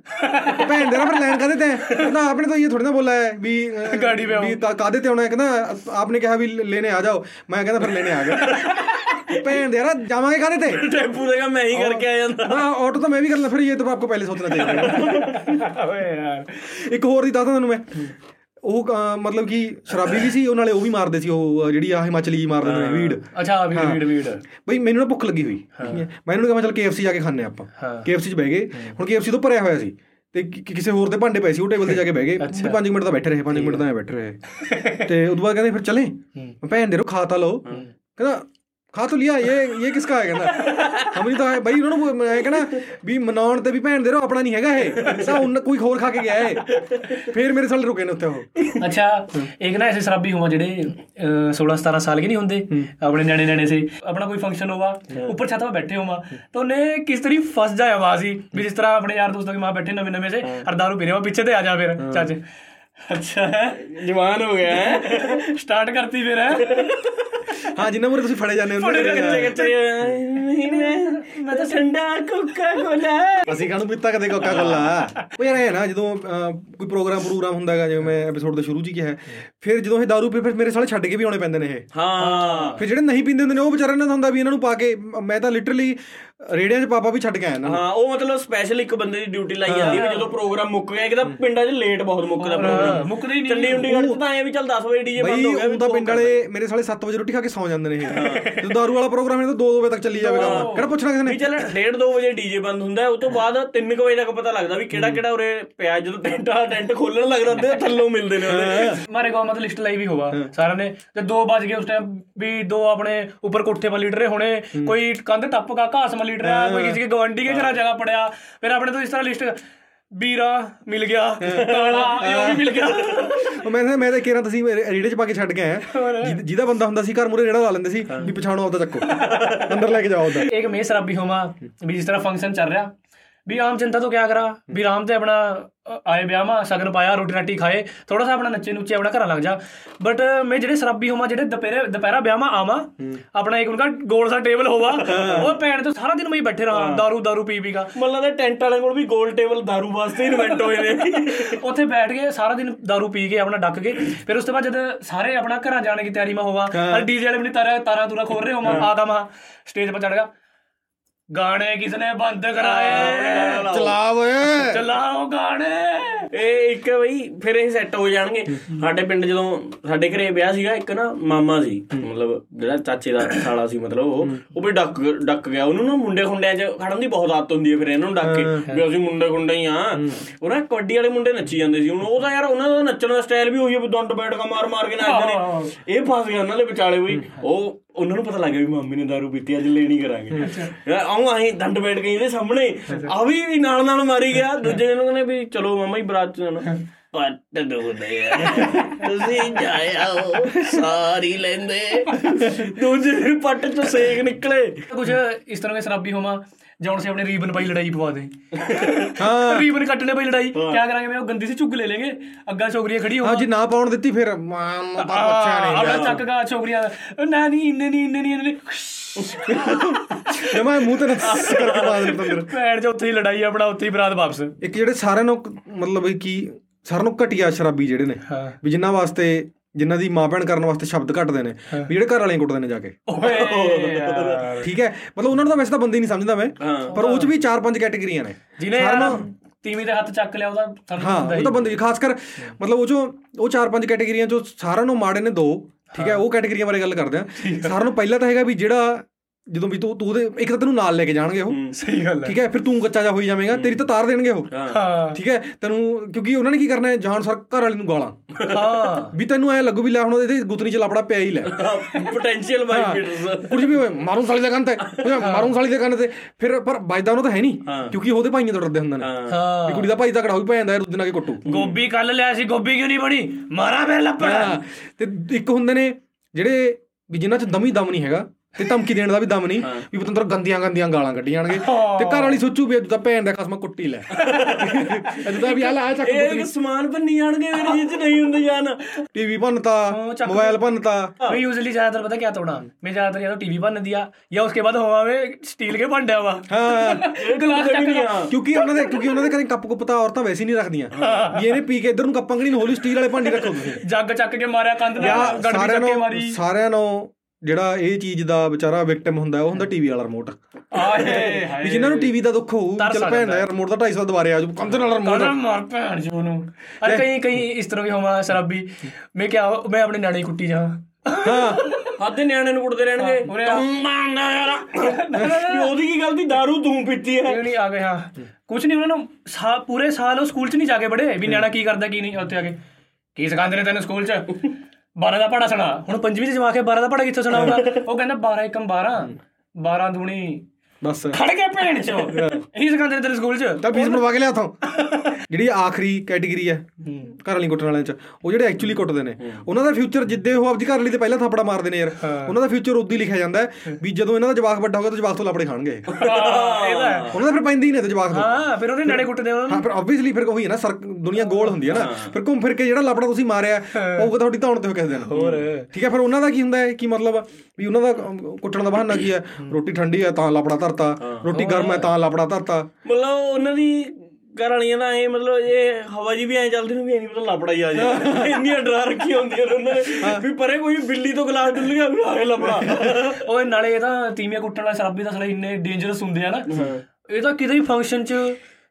Speaker 1: ਭੈਣ ਦੇ ਨਾਲ ਫਿਰ ਲੈਣ ਕਾਦੇ ਤੇ ਕਹਿੰਦਾ ਆਪਨੇ ਤਾਂ ਇਹ ਥੋੜੀ ਨਾ ਬੋਲਾ ਹੈ ਵੀ
Speaker 3: ਗਾੜੀ ਪੇ ਆਉਂ
Speaker 1: ਵੀ ਕਾਦੇ ਤੇ ਆਉਣਾ ਹੈ? ਕਹਿੰਦਾ ਆਪਨੇ ਕਿਹਾ ਵੀ ਲੈਣੇ ਆ ਜਾਓ। ਮੈਂ ਕਹਿੰਦਾ ਫਿਰ ਲੈਣੇ ਆ ਗਿਆ ਭੈਣ ਦੇ ਯਾਰ ਜਾਵਾਂਗੇ ਕਾਹਦੇ ਤੇ?
Speaker 2: ਟੈਂਪੂ ਦੇ ਮੈਂ ਹੀ ਕਰਕੇ ਆ ਜਾਂਦਾ।
Speaker 1: ਹਾਂ ਆਟੋ ਤਾਂ ਮੈਂ ਵੀ ਕਰ ਲਾਂ ਫਿਰ ਇਹ ਤਾਂ ਆਪਕੋ ਪਹਿਲੇ ਸੋਚਣਾ ਚਾਹੀਦਾ
Speaker 3: ਓਏ ਯਾਰ।
Speaker 1: ਇੱਕ ਹੋਰ ਦੀ ਦੱਸਦਾ ਤੁਹਾਨੂੰ ਮੈਂ। ਉਹ ਮਤਲਬ ਕਿ ਸ਼ਰਾਬੀ ਵੀ ਸੀ ਉਹ ਨਾਲੇ ਉਹ ਵੀ ਮਾਰਦੇ ਸੀ ਉਹ ਜਿਹੜੀ ਆ ਹਿਮਾਚਲੀ ਮਾਰਦੇ ਨੇ ਵੀਡ
Speaker 3: ਅੱਛਾ ਵੀਡ ਵੀਡ ਵੀਡ
Speaker 1: ਬਈ ਮੈਨੂੰ ਨਾ ਭੁੱਖ ਲੱਗੀ ਹੋਈ। ਮੈਂ ਇਹਨੂੰ ਕਿਹਾ ਚਲ KFC ਜਾ ਕੇ ਖਾਣੇ ਆਪਾਂ। KFC 'ਚ ਬਹਿ ਗਏ। ਹੁਣ KFC ਤੋਂ ਭਰਿਆ ਹੋਇਆ ਸੀ। ਤੇ ਕਿਸੇ ਹੋਰ ਦੇ ਭਾਂਡੇ ਪਏ ਸੀ ਉਹ ਟੇਬਲ ਤੇ ਜਾ ਕੇ ਬਹਿ ਗਏ। 5 ਮਿੰਟ ਤਾਂ ਬੈਠੇ ਰਹੇ 5 ਮਿੰਟ ਤਾਂ ਬੈਠੇ ਰਹੇ। ਤੇ ਉਦੋਂ ਬਾਅਦ ਕਹਿੰਦੇ ਫਿਰ ਚਲੇ। ਭੈਣ ਦੇ ਰੋ ਖਾ ਤਾਂ ਲਓ। ਕਹਿੰਦਾ ਖਾ ਤੋ ਲਿਆ ਇਹ ਇਹ ਕਿਸ ਕਾ ਹੈ ਕਹਿੰਦਾ। ਹਮਰੀ ਤਾਂ ਭਾਈ ਉਹਨਾਂ ਨੂੰ ਮੈਂ ਕਹਿੰਦਾ ਵੀ ਮਨਾਉਣ ਤੇ ਵੀ ਭੈਣ ਦੇ ਰੋ ਆਪਣਾ ਨਹੀਂ ਹੈਗਾ ਇਹ। ਸਾ ਉਹਨਾਂ ਕੋਈ ਹੋਰ ਖਾ ਕੇ ਗਿਆ ਹੈ ਫੇਰ ਮੇਰੇ ਸਾਲ ਰੁਕੇ ਨੇ ਉੱਥੇ ਉਹ।
Speaker 3: ਅੱਛਾ ਇੱਕ ਨਾ ਐਸੇ ਸ਼ਰਾਬੀ ਹੋਵਾਂ ਜਿਹੜੇ 16 17 ਸਾਲ ਕੇ ਨਹੀਂ ਹੁੰਦੇ ਆਪਣੇ ਨਿਆਣੇ ਨਿਆਣੇ ਸੇ। ਆਪਣਾ ਕੋਈ ਫੰਕਸ਼ਨ ਹੋਵਾ ਉੱਪਰ ਛੱਤ 'ਤੇ ਬੈਠੇ ਹੋਵਾ। ਤਾਂ ਉਹਨੇ ਕਿਸ ਤਰੀ ਫਸ ਜਾਏ ਆਵਾਜ਼ ਹੀ ਵੀ ਜਿਸ ਤਰ੍ਹਾਂ ਆਪਣੇ ਯਾਰ ਦੋਸਤਾਂ ਕੇ ਮਾਂ ਬੈਠੇ ਨਵੇਂ ਨਵੇਂ ਸੇ ਅਰਦਾਰੂ ਪੀ ਰਹੇ ਹੋ ਪਿੱਛੇ ਤੇ ਆ ਜਾ ਫਿਰ ਚਾਚੇ। ਅੱਛਾ
Speaker 2: ਜਵਾਨ ਹੋ ਗਿਆ ਹੈ?
Speaker 3: ਸਟਾਰਟ ਕਰਤੀ ਫਿਰ ਹੈ?
Speaker 1: ਹਾਂ ਜਿੰਨਾ ਮੁਰੇ ਤੁਸੀਂ ਫੜੇ ਜਾਂਦੇ ਹੋ
Speaker 2: ਫੜੇ ਜਾਂਦੇ ਕੱਚੇ ਮੈਂ ਤਾਂ ਠੰਡਾ ਕੋਕਾ ਕੋਲਾ
Speaker 1: ਅਸੀਂ ਕਾਹਨੂੰ ਪੀਤਾ ਕਦੇ ਕੋਕਾ ਕੋਲਾ ਉਹ ਯਾਰ ਇਹ ਨਾ ਜਦੋਂ ਕੋਈ ਪ੍ਰੋਗਰਾਮ ਪ੍ਰੋਗਰਾਮ ਹੁੰਦਾਗਾ ਜਿਵੇਂ ਮੈਂ ਐਪੀਸੋਡ ਦੇ ਸ਼ੁਰੂ 'ਚ ਹੀ ਕਿਹਾ ਫਿਰ ਜਦੋਂ ਇਹ ਦਾਰੂ ਪੀ ਫਿਰ ਮੇਰੇ ਸਾਲੇ ਛੱਡ ਕੇ ਵੀ ਆਉਣੇ ਪੈਂਦੇ ਨੇ ਇਹ।
Speaker 2: ਹਾਂ।
Speaker 1: ਫਿਰ ਜਿਹੜੇ ਨਹੀਂ ਪੀਂਦੇ ਹੁੰਦੇ ਨੇ ਉਹ ਵਿਚਾਰਿਆਂ ਨਾਲ ਹੁੰਦਾ ਵੀ ਇਹਨਾਂ ਨੂੰ ਪਾ ਕੇ ਮੈਂ ਤਾਂ ਲਿਟਰਲੀ ਰੇੜਿਆਂ 'ਚ ਪਾਪਾ ਵੀ ਛੱਡ ਕੇ ਆਇਆ ਨਾ।
Speaker 2: ਹਾਂ ਉਹ ਮਤਲਬ ਸਪੈਸ਼ਲ ਇੱਕ ਬੰਦੇ ਦੀ ਡਿਊਟੀ ਲਾਈ ਜਾਂਦੀ ਵੀ ਜਦੋਂ ਪ੍ਰੋਗਰਾਮ ਮੁੱਕ ਗਿਆ ਕਿਦਾ ਪਿੰਡਾਂ 'ਚ ਲੇਟ ਬਹੁਤ ਮੁੱਕਦਾ ਪ੍ਰੋਗਰਾਮ
Speaker 3: ਮੁੱਕਦੇ ਹੀ ਨਹੀਂ।
Speaker 2: ਚੰਡੀ ਚੰਡੀਗੜ੍ਹ ਤਾਂ ਐ ਵੀ ਚੱਲ 10 ਵਜੇ ਡੀਜੇ ਬੰਦ ਹੋ ਗਿਆ ਵੀ
Speaker 1: ਤਾਂ ਪਿੰਡ ਵਾਲੇ ਮੇਰੇ ਸਾਲੇ 7 ਵਜੇ ਰੋਟੀ ਖਾ ਕੇ ਸੌਂ ਜਾਂਦੇ ਨੇ ਇਹ। ਤੇ ਦਾਰੂ ਵਾਲਾ ਪ੍ਰੋਗਰਾਮ ਇਹਨਾਂ ਤੋਂ 2 ਵਜੇ ਤੱਕ ਚੱਲੀ ਜਾਵੇਗਾ। ਕਿਹੜਾ ਪੁੱਛਣਾ ਕਿਸੇ ਨੇ?
Speaker 2: ਵੀ ਚੱਲ 1.5 2 ਵਜੇ ਡੀਜੇ ਬੰਦ ਹੁੰਦਾ ਉਸ ਤੋਂ ਬਾਅਦ 3 ਵਜੇ ਤੱਕ ਪਤਾ ਲੱਗਦਾ ਵੀ ਕਿਹੜਾ ਕਿਹੜਾ ਉਰੇ ਪਿਆ ਜਦੋਂ ਟੈਂਟ ਆ ਟੈਂਟ ਖੋਲਣ ਲੱਗਦਾ ਤੇ ਥੱਲੋਂ ਮਿਲਦੇ ਨੇ ਉਹਦੇ।
Speaker 3: ਮਾਰੇ ਗਾਉਂ ਮਤ ਲਿਸਟ ਲਈ ਵੀ ਹੋਵਾ ਸਾਰਿਆਂ ਨੇ ਤੇ 2 ਵਜ ਗਏ ਉਸ ਟਾਈਮ ਵੀ ਦੋ ਆਪਣੇ ਉੱਪਰ ਕੋਠੇ ਪਰ ਲੀਡਰੇ ਹੋਣੇ ਕੋਈ ਕੰਧ ਟੱਪ ਕਾ ਘਾਸ का घास में लीड रहा कोई किसी के गवंडी के जरा जगह पड़या फिर अपने तो इस तरह लिस्ट बीरा मिल गया काला यो भी मिल गया
Speaker 1: ਉਹ ਮੈਂ ਮੈਂ ਤਾਂ ਕਿਹਾ ਤੁਸੀਂ ਰੇੜੇ 'ਚ ਪਾ ਕੇ ਛੱਡ ਕੇ ਆਇਆ ਜਿਹਦਾ- ਜਿਹਦਾ ਬੰਦਾ ਹੁੰਦਾ ਸੀ ਘਰ ਮੂਰੇ ਰੇੜਾ ਲਾ ਲੈਂਦੇ ਸੀ ਵੀ ਪਛਾਣੋ ਆਪਦਾ ਚੱਕੋ ਅੰਦਰ ਲੈ ਕੇ ਜਾਓ ਉਹਦਾ
Speaker 3: एक मैं शराबी हुआ भी जिस तरह फंक्शन चल रहा भी आम जनता तो क्या करा भी आराम से अपना अ, आए ब्याह में सगन पाया रोटी राटी खाए थोड़ा सा अपना नच्चे नुच्चे अपना घर लग जा बट मैं जेडे शराबी हुआ जेडे दोपहरे दोपहरा ब्याह में आवा अपना एक उनका गोल सा टेबल होगा वो भैन तो सारा दिन मैं बैठे रहा दारू दारू पी पी का
Speaker 2: ਮੱਲਾ ਦੇ ਟੈਂਟ ਵਾਲੇ ਕੋਲ ਵੀ ਗੋਲ ਟੇਬਲ दारू ਵਾਸਤੇ ਇਨਵੈਂਟ ਹੋਏ ਨੇ
Speaker 3: ਉੱਥੇ ਬੈਠ ਕੇ ਸਾਰਾ ਦਿਨ दारू ਪੀ ਕੇ ਆਪਣਾ ਡੱਕ ਕੇ ਫਿਰ ਉਸ ਤੋਂ ਬਾਅਦ ਜਦ ਸਾਰੇ ਆਪਣਾ ਘਰਾਂ ਜਾਣ ਦੀ ਤਿਆਰੀ ਮਾ ਹੋਵਾ ਔਰ ਡੀਜੇ ਵਾਲੇ ਵੀ ਤਾਰਾ ਤਾਰਾ ਤੂਰਾ ਖੋਲ ਰਹੇ ਹੋਵਾ ਆ ਕਾ ਸਟੇਜ 'ਤੇ ਚੜ ਗਿਆ ਗਾਣੇ ਕਿਸਨੇ ਬੰਦ ਕਰਾਏ?
Speaker 1: ਚਲਾ ਓਏ।
Speaker 3: ਚਲਾਓ ਗਾਣੇ।
Speaker 2: ਇਹ ਇੱਕ ਬਈ ਫਿਰ ਇਹ ਸੈੱਟ ਹੋ ਜਾਣਗੇ। ਸਾਡੇ ਪਿੰਡ ਜਦੋਂ ਸਾਡੇ ਘਰੇ ਵਿਆਹ ਸੀਗਾ ਇੱਕ ਨਾ ਮਾਮਾ ਸੀ ਮਤਲਬ ਜਿਹੜਾ ਚਾਚੇ ਦਾ ਸਾਲਾ ਸੀ ਮਤਲਬ ਉਹ ਉਹ ਵੀ ਡੱਕ ਡੱਕ ਗਿਆ। ਉਹਨੂੰ ਨਾ ਮੁੰਡੇ ਖੁੰਡਿਆਂ 'ਚ ਖੜਨ ਦੀ ਬਹੁਤ ਆਦਤ ਹੁੰਦੀ ਹੈ ਫਿਰ ਇਹਨਾਂ ਨੂੰ ਡੱਕ ਕੇ ਵੀ ਅਸੀਂ ਮੁੰਡੇ ਖੁੰਡੇ ਹੀ ਆ ਉਹ ਨਾ ਕਬੱਡੀ ਵਾਲੇ ਮੁੰਡੇ ਨੱਚੀ ਜਾਂਦੇ ਸੀ। ਹੁਣ ਉਹ ਤਾਂ ਯਾਰ ਉਹਨਾਂ ਦਾ ਨੱਚਣ ਦਾ ਸਟਾਈਲ ਵੀ ਉਹੀ ਹੈ ਵੀ ਦੰਡ ਬੈਠ ਕੇ ਮਾਰ ਮਾਰ ਕੇ ਨੱਚਦੇ ਨੇ। ਇਹ ਫਸ ਗਿਆ ਉਹਨਾਂ ਦੇ ਵਿਚਾਲੇ ਬਈ। ਉਹ ਉਹਨਾਂ ਨੂੰ ਪਤਾ ਲੱਗ ਗਿਆ ਵੀ ਮੰਮੀ ਨੇ ਦਾਰੂ ਪੀਤੀ ਅੱਜ ਲੈਣੀ ਕਰਾਂਗੇ। ਆਉਂ ਆਹੀਂ ਦੰਡ ਬੈਠ ਗਈ ਇਹਦੇ ਸਾਹਮਣੇ। ਆ ਵੀ ਵੀ ਨਾਲ ਨਾਲ ਮਾਰੀ ਗਿਆ। ਦੂਜੇ ਦਿਨ ਕਹਿੰਦੇ ਵੀ ਚਲੋ ਮਾਮਾ ਹੀ ਰਾਜੂ ਨੂੰ ਪੱਟ ਡੋਦੇ ਆ। ਤੁਸੀਂ ਜਾਇਓ, ਸਾਰੀ ਲੈਂਦੇ। ਦੂਜੇ ਪੱਟ ਚੋਂ ਸੇਕ ਨਿਕਲੇ।
Speaker 3: ਕੁਝ ਇਸ ਤਰ੍ਹਾਂ ਦੇ ਸ਼ਰਾਬੀ ਹੋਮਾ होमा ਜੌਨ ਸੇ ਆਪਣੇ ਰੀਬਨ ਪਾਈ ਲੜਾਈ ਪਵਾ ਦੇ।
Speaker 1: ਹਾਂ।
Speaker 3: ਰੀਬਨ ਕੱਟਣੇ ਪਈ ਲੜਾਈ। ਕਿਆ ਕਰਾਂਗੇ ਮੈਂ ਉਹ ਗੰਦੀ ਸੀ ਝੁੱਗ ਲੈ ਲੇਂਗੇ। ਅੱਗਾ ਛੋਕਰੀਆਂ ਖੜੀ ਹੋ
Speaker 1: ਹਾਂ ਜੇ ਨਾ ਪਾਉਣ ਦਿੱਤੀ ਫਿਰ ਨੂੰ ਬੱਚਾ ਨਹੀਂ
Speaker 3: ਆਪਣਾ ਚੱਕ ਗਾ ਛੋਕਰੀਆਂ ਉਹ ਨਾ ਨਹੀਂ ਇੰਨੇ ਨਹੀਂ ਇੰਨੇ ਨਹੀਂ ਇੰਨੇ
Speaker 1: ਜਮਾ ਮੂੰਹ ਤੇ ਨਸ ਕਰਕੇ ਪਾ ਦੇ ਅੰਦਰ
Speaker 3: ਭੈਣ ਚ ਉੱਥੇ ਹੀ ਲੜਾਈ ਆਪਣਾ ਉੱਥੇ ਹੀ ਬਰਾਤ ਵਾਪਸ।
Speaker 1: ਇੱਕ ਜਿਹੜੇ ਸਾਰਿਆਂ ਨੂੰ ਮਤਲਬ ਵੀ ਕੀ ਸਾਰਿਆਂ ਨੂੰ ਘਟੀਆ ਸ਼ਰਾਬੀ ਜਿਹੜੇ ਨੇ ਵੀ ਜਿਨ੍ਹਾਂ ਵਾਸਤੇ ਜਿਨ੍ਹਾਂ ਦੀ ਮਾਂ ਭੈਣ ਕਰਨ ਵਾਸਤੇ ਸ਼ਬਦ ਘਟਦੇ ਨੇ ਵੀ ਜਿਹੜੇ ਘਰ ਵਾਲਿਆਂ ਕੁੱਟਦੇ ਨੇ ਜਾ ਕੇ। ਠੀਕ ਹੈ? ਮਤਲਬ ਉਹਨਾਂ ਨੂੰ ਤਾਂ ਵੈਸੇ ਤਾਂ ਬੰਦੇ ਨਹੀਂ ਸਮਝਦਾ ਮੈਂ ਪਰ ਉਹ ਚ ਵੀ ਚਾਰ ਪੰਜ ਕੈਟਾਗਰੀਆਂ ਨੇ।
Speaker 3: ਜਿਹਨੇ ਯਾਰ ਤੀਵੀਂ ਦੇ ਹੱਥ ਚੱਕ ਲਿਆ ਉਹਦਾ ਥਰਡ
Speaker 1: ਹਾਂ ਉਹ ਤਾਂ ਬੰਦੇ ਖਾਸ ਕਰ ਮਤਲਬ ਉਹ ਚੋਂ ਉਹ ਚਾਰ ਪੰਜ ਕੈਟਾਗਰੀਆਂ ਚੋਂ ਸਾਰਿਆਂ ਨੂੰ ਮਾੜੇ ਨੇ ਦੋ ਠੀਕ ਹੈ? ਉਹ ਕੈਟਾਗਰੀਆਂ ਬਾਰੇ ਗੱਲ ਕਰਦੇ ਆ ਸਾਰਿਆਂ ਨੂੰ ਪਹਿਲਾਂ ਤਾਂ ਹੈਗਾ ਵੀ ਜਿਹੜਾ ਜਦੋਂ ਵੀ ਤੂੰ ਤੂੰ ਉਹਦੇ ਇੱਕ ਤਾਂ ਤੈਨੂੰ ਨਾਲ ਲੈ ਕੇ ਜਾਣਗੇ ਉਹ।
Speaker 3: ਸਹੀ ਗੱਲ ਹੈ।
Speaker 1: ਠੀਕ ਹੈ ਫਿਰ ਤੂੰ ਕੱਚਾ ਜਾ ਹੋਈ ਜਾਵੇਂਗਾ ਤੇਰੀ ਤਾਂ ਤਾਰ ਦੇਣਗੇ ਉਹ।
Speaker 3: ਹਾਂ।
Speaker 1: ਠੀਕ ਹੈ ਤੈਨੂੰ ਕਿਉਂਕਿ ਉਹਨਾਂ ਨੇ ਕੀ ਕਰਨਾ ਹੈ ਜਾਨ ਸਰ ਘਰ ਵਾਲੇ ਨੂੰ ਗਾਲਾਂ।
Speaker 3: ਹਾਂ।
Speaker 1: ਵੀ ਤੈਨੂੰ ਐ ਲੱਗੂ ਵੀ ਲੈ ਹੁਣ ਇਹਦੇ ਗੁੱਤਨੀ ਚ ਲਪੜਾ ਪਿਆ ਹੀ ਲੈ।
Speaker 2: ਪੋਟੈਂਸ਼ੀਅਲ ਬਾਈਟਰਸ
Speaker 1: ਕੁਝ ਵੀ ਹੋਏ ਮਾਰੂ ਸਾਲੀ ਦੇ ਕੰਨ ਤੇ। ਮਾਰੂ ਸਾਲੀ ਦੇ ਕੰਨ ਤੇ। ਫਿਰ ਪਰ ਵੱਜਦਾ ਉਹਨੂੰ ਤਾਂ ਹੈ ਨਹੀਂ ਕਿਉਂਕਿ ਉਹਦੇ ਭਾਈਆਂ ਤੋਂ ਡਰਦੇ ਹੁੰਦੇ ਨੇ।
Speaker 3: ਹਾਂ।
Speaker 1: ਵੀ ਕੁੜੀ ਦਾ ਭਾਈ ਤਾਂ ਕੜਾ ਹੋਈ ਪੈ ਜਾਂਦਾ ਯਾਰ ਦੂਜੇ ਨਾਲ ਕੇ ਕੁੱਟੂ।
Speaker 3: ਗੋਭੀ ਕੱਲ ਲਿਆ ਸੀ ਗੋਭੀ ਕਿਉਂ ਨਹੀਂ ਬਣੀ? ਮਾਰਾ ਫੇਰ ਲੱਪੜ
Speaker 1: ਤੇ ਇੱਕ ਹੁੰਦੇ ਨੇ ਜਿਹੜੇ ਵੀ ਜਿਨ੍ਹਾਂ ਚ ਦਮ ਹੀ ਦਮ ਨਹੀਂ ਹੈਗਾ ਤੇ ਧਮਕੀ ਦੇਣ ਦਾ ਵੀ ਦਮ ਨਹੀਂ ਵੀ ਪਤੰਦਰ ਗੰਦੀਆਂ ਗੰਦੀਆਂ ਗਾਲਾਂ ਕੱਢੀ ਜਾਣਗੇ। ਤੇ ਘਰ ਵਾਲੀ ਸੋਚੂ ਵੀ ਤੂੰ ਤਾਂ ਭੈਣ ਦਾ ਖਸਮ ਕੁੱਟੀ ਲੈ। ਅਜੂ ਤਾਂ ਵੀ ਆ ਲੈ ਚੱਕ
Speaker 2: ਇਹ ਸਮਾਨ ਭੰਨੀ ਜਾਣਗੇ ਮੇਰੇ ਜਿੱਦ ਨਹੀਂ ਹੁੰਦੇ ਜਾਨ।
Speaker 1: ਟੀਵੀ ਭੰਨਤਾ ਮੋਬਾਈਲ ਭੰਨਤਾ।
Speaker 3: ਮੈਂ ਯੂਜ਼ਲੀ ਜ਼ਿਆਦਾਤਰ ਪਤਾ ਕੀ ਤੋੜਾ? ਮੈਂ ਜ਼ਿਆਦਾਤਰ ਜਾਂ ਤਾਂ ਟੀਵੀ ਭੰਨ ਦਿਆ ਜਾਂ ਉਸਕੇ ਬਾਅਦ ਹੋਵਾਵੇਂ ਸਟੀਲ ਕੇ ਭਾਂਡਿਆ ਵਾ।
Speaker 1: ਹਾਂ।
Speaker 3: ਗਲਾਸ ਚੱਕਣਾ
Speaker 1: ਕਿਉਂਕਿ ਉਹਨਾਂ ਦੇ ਕਿਉਂਕਿ ਉਹਨਾਂ ਦੇ ਕਦੇ ਕੱਪ ਕੁੱਪ ਤਾਂ ਔਰਤਾਂ ਵੈਸੇ ਨਹੀਂ ਰੱਖਦੀਆਂ। ਇਹਨੇ ਪੀ ਕੇ ਇਧਰ ਨੂੰ ਕੱਪਾਂ ਕਣੀ ਹੋਲੀ ਸਟੀਲ ਵਾਲੇ ਭਾਂਡੇ ਰੱਖੋ ਤੁਸੀਂ।
Speaker 3: ਜੱਗ ਚੱਕ ਕੇ ਮਾਰਿਆ ਕੰਧ ਨਾਲ ਗੜਵੀ ਚੱਕ
Speaker 1: ਕੇ
Speaker 3: ਮਾਰੀ।
Speaker 1: ਸਾਰਿਆਂ ਨੂੰ ਜਿਹੜਾ ਇਹ ਚੀਜ਼ ਦਾ ਵਿਚਾਰਾ ਵਿਕਟਿਮ ਹੁੰਦਾ ਉਹ ਹੁੰਦਾ ਟੀਵੀ ਵਾਲਾ ਰਿਮੋਟ
Speaker 3: ਆਏ
Speaker 1: ਵੀ
Speaker 3: ਹਾਏ
Speaker 1: ਜਿਨ੍ਹਾਂ ਨੂੰ ਟੀਵੀ ਦਾ ਦੁੱਖ ਹੋਊ ਚਲ ਭੈਣ ਦਾ ਯਾਰ ਰਿਮੋਟ ਦਾ 250 ਦੁਬਾਰੇ ਆ ਜੂ ਕੰਧ ਨਾਲ ਰਿਮੋਟ
Speaker 3: ਕਹਿੰਦਾ ਮਾਰ ਭੈਣ ਜੀ ਉਹਨੂੰ। ਅਰੇ ਕਈ ਕਈ ਇਸ ਤਰ੍ਹਾਂ ਵੀ ਹੋਵਾ ਸ਼ਰਾਬੀ। ਮੈਂ ਕਿਹਾ ਮੈਂ ਆਪਣੇ ਨਿਆਣੇ ਕੁੱਟੀ ਜਾ
Speaker 1: ਹਾਂ।
Speaker 2: ਹੱਦੇ ਨਿਆਣੇ ਨੂੰ ਕੁੱਟਦੇ ਰਹਿਣਗੇ।
Speaker 3: ਆ।
Speaker 2: ਤੰਮਾਂਗਾ ਯਾਰ। ਵੀ ਉਹਦੀ ਕੀ ਗਲਤੀ दारू ਤੂੰ ਪੀਤੀ ਹੈ।
Speaker 3: ਕਿਉਂ ਨਹੀਂ ਆ ਗਏ ਹਾਂ। ਕੁਝ ਨਹੀਂ ਉਹਨਾਂ ਨੂੰ ਪੂਰੇ ਸਾਲ ਉਹ ਸਕੂਲ 'ਚ ਨਹੀਂ ਜਾ ਕੇ ਪੜ੍ਹੇ। ਵੀ ਨਿਆਣਾ ਕੀ ਕਰਦਾ ਕੀ ਨਹੀਂ ਉੱਥੇ ਆ ਕੇ। ਕੀ ਸਿਖਾਉਂਦੇ ਨੇ ਤੈਨੂੰ ਸਕੂਲ 'ਚ? 12 ਦਾ ਪੜਾ ਸੁਣਾ। ਹੁਣ ਪੰਜਵੀਂ 'ਚ ਜਮਾ ਕੇ 12 ਦਾ ਪੜਾ ਕਿੱਥੋਂ ਸੁਣਾਊਗਾ? ਉਹ ਕਹਿੰਦਾ 12 ਇੱਕਮ 12 12 ਦੂਣੀ
Speaker 1: ਬਸ।
Speaker 3: ਖੜ ਕੇ ਭੈਣ 'ਚ। ਇਹੀ ਸਿਖਾਉਂਦੇ ਤੇਰੇ ਸਕੂਲ 'ਚ?
Speaker 1: ਤਾਂ ਫੀਸ ਬਣਵਾ ਕੇ ਲਿਆ ਥੋਂ ਜਿਹੜੀ ਆਖਰੀ ਕੈਟਾਗਰੀ ਹੈ ਘਰ ਵਾਲੀ ਕੁੱਟਣ ਵਾਲਿਆਂ ਚ ਉਹ ਜਿਹੜੇ ਐਕਚੁਅਲੀ ਕੁੱਟਦੇ ਨੇ ਉਹਨਾਂ ਦਾ ਫਿਊਚਰ ਜਿੱਦੇ ਉਹ ਆਪਦੀ ਘਰ ਵਾਲੀ ਤੇ ਪਹਿਲਾਂ ਥਾਪੜਾ ਮਾਰਦੇ ਨੇ ਯਾਰ। ਉਹਨਾਂ ਦਾ ਫਿਊਚਰ ਉਦੋਂ ਹੀ ਲਿਖਿਆ ਜਾਂਦਾ ਵੀ ਜਦੋਂ ਇਹਨਾਂ ਦਾ ਜਵਾਕ ਵੱਡਾ ਹੋਗਾ ਤਾਂ ਜਵਾਕ ਤੋਂ ਲਾਪੜੇ ਖਾਣਗੇ।
Speaker 3: ਇਹਦਾ।
Speaker 1: ਉਹਨਾਂ ਦਾ ਫਿਰ ਪੈਂਦੇ ਨੇ ਤੇ ਜਵਾਕ ਤੋਂ।
Speaker 3: ਹਾਂ ਫਿਰ ਉਹਦੇ ਨਿਆਣੇ ਕੁੱਟਦੇ ਉਹਨਾਂ ਨੂੰ।
Speaker 1: ਹਾਂ ਫਿਰ ਆਬਵੀਅਸਲੀ ਫਿਰ ਉਹੀ ਹੈ ਨਾ ਸਰ ਦੁਨੀਆ ਗੋਲ ਹੁੰਦੀ ਹੈ ਨਾ। ਫਿਰ ਘੁੰਮ ਫਿਰ ਕੇ ਜਿਹੜਾ ਲਾਪੜਾ ਤੁਸੀਂ ਮਾਰਿਆ ਪਊਗਾ ਤੁਹਾਡੀ ਧੌਣ ਤੇ ਹੋ ਕਿਸੇ ਦਿਨ
Speaker 3: ਹੋਰ।
Speaker 1: ਠੀਕ ਹੈ ਫਿਰ ਉਹਨਾਂ ਦਾ ਕੀ ਹੁੰਦਾ ਹੈ? ਕੀ ਮਤਲਬ ਵੀ ਉਹਨਾਂ ਦਾ ਕੁੱਟਣ ਦਾ ਬਹਾਨਾ ਕੀ ਹੈ। ਰੋਟੀ ਠੰਡੀ ਹੈ ਤਾਂ ਲਾਪੜਾ ਧਰਤਾ ਰੋਟੀ ਗਰਮ ਹੈ ਤਾਂ ਲਾਪੜਾ ਧਰਤਾ।
Speaker 2: ਮਤਲਬ ਉਹਨਾਂ ਦੀ ਘਰ ਵਾਲੀਆਂ ਦਾ ਐ ਮਤਲਬ ਇਹ ਹਵਾ ਜੀ ਵੀ ਐ ਚੱਲਦੀ ਨੂੰ ਵੀ ਐ ਨਹੀਂ ਪਤਾ ਲਪੜਾ ਹੀ ਆ ਜਾ। ਇੰਨੀਆਂ ਡਰਾ ਰੱਖੀਆਂ ਹੁੰਦੀਆਂ ਨੇ ਉਹਨਾਂ ਨੇ ਵੀ ਪਰੇ ਕੋਈ ਬਿੱਲੀ ਤੋਂ ਗਲਾਸ ਡੁੱਲ ਗਿਆ ਵੀ ਆਏ ਲਪੜਾ।
Speaker 3: ਓਏ ਨਾਲੇ ਇਹ ਤਾਂ ਤੀਮੀਆਂ ਕੁੱਟਣ ਵਾਲੇ ਸ਼ਰਾਬੀ ਤਾਂ ਸਾਲੇ ਇੰਨੇ ਡੇਂਜਰਸ ਹੁੰਦੇ ਆ ਨਾ। ਇਹ ਤਾਂ ਕਿਤੇ ਵੀ ਫੰਕਸ਼ਨ 'ਚ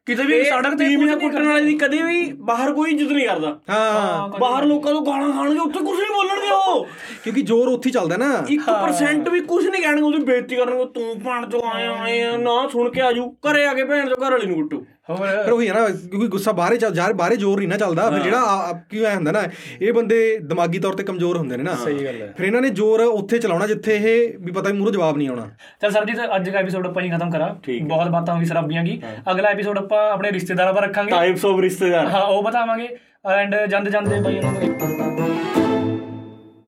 Speaker 3: ਕਿਤੇ ਵੀ ਸੜਕ ਤੇ ਕੁਝ
Speaker 2: ਕੁੱਟਣ ਵਾਲੇ ਦੀ ਕਦੇ ਵੀ ਬਾਹਰ ਕੋਈ ਇੱਜ਼ਤ ਨਹੀਂ ਕਰਦਾ।
Speaker 1: ਹਾਂ।
Speaker 2: ਬਾਹਰ ਲੋਕਾਂ ਤੋਂ ਗਾਲਾਂ ਖਾਣਗੇ ਉੱਥੇ ਕੁਝ ਨਹੀਂ ਬੋਲਣਗੇ ਉਹ।
Speaker 1: ਕਿਉਂਕਿ ਜ਼ੋਰ ਉੱਥੇ ਚੱਲਦਾ ਨਾ।
Speaker 2: 1% ਵੀ ਕੁਝ ਨਹੀਂ ਕਹਿਣਗੇ ਉਹਦੀ ਬੇਇੱਜ਼ਤੀ ਕਰਨਗੇ ਤੂੰ ਭਣ ਚੋਂ ਆਏ ਆਏ ਆ, ਨਾ ਸੁਣ ਕੇ ਆਜੂ ਘਰੇ ਆ ਕੇ ਭੈਣ ਚੋਂ ਘਰ ਵਾਲੀ ਨੂੰ ਕੁੱਟੂ।
Speaker 3: ਹੋਰ।
Speaker 1: ਫਿਰ ਉਹੀ ਹੈ ਨਾ ਕਿਉਂਕਿ ਗੁੱਸਾ ਬਾਹਰੇ ਚੱਲ ਜਾ ਬਾਹਰੇ ਜ਼ੋਰ ਨਹੀਂ ਨਾ ਚੱਲਦਾ ਫਿਰ ਜਿਹੜਾ ਆ- ਆ- ਕੀ ਐ ਹੁੰਦਾ ਨਾ ਇਹ ਬੰਦੇ ਦਿਮਾਗੀ ਤੌਰ ਤੇ ਕਮਜ਼ੋਰ ਹੁੰਦੇ ਨੇ ਨਾ।
Speaker 3: ਸਹੀ ਗੱਲ ਹੈ।
Speaker 1: ਫਿਰ ਇਹਨਾਂ ਨੇ ਜ਼ੋਰ ਉੱਥੇ ਚਲਾਉਣਾ ਜਿੱਥੇ ਇਹ ਵੀ ਪਤਾ ਵੀ ਮੂਹਰੋਂ ਜਵਾਬ ਨਹੀਂ ਆਉਣਾ।
Speaker 3: ਚਲ ਸਰਜੀਤ ਅੱਜ ਦਾ ਐਪੀਸੋਡ ਆਪਾਂ ਹੀ ਖਤਮ ਕਰਾਂ। ਬਹੁਤ ਬਾਤਾਂ ਹੋ ਗਈ ਸ਼ਰਾਬੀਆਂ ਕੀ ਅਗਲਾ ਐਪੀਸੋਡ ਆਪਾਂ ਆਪਣੇ ਰਿਸ਼ਤੇਦਾਰਾਂ ਪਰ ਰੱਖਾਂਗੇ।
Speaker 2: ਟਾਈਪਸ ਆਫ ਰਿਸ਼ਤੇਦਾਰ।
Speaker 3: ਹਾਂ ਉਹ ਬਤਾਵਾਂਗੇ। ਐਂਡ ਜਾਂਦੇ ਜਾਂਦੇ ਬਈ ਉਹਨਾਂ ਨੂੰ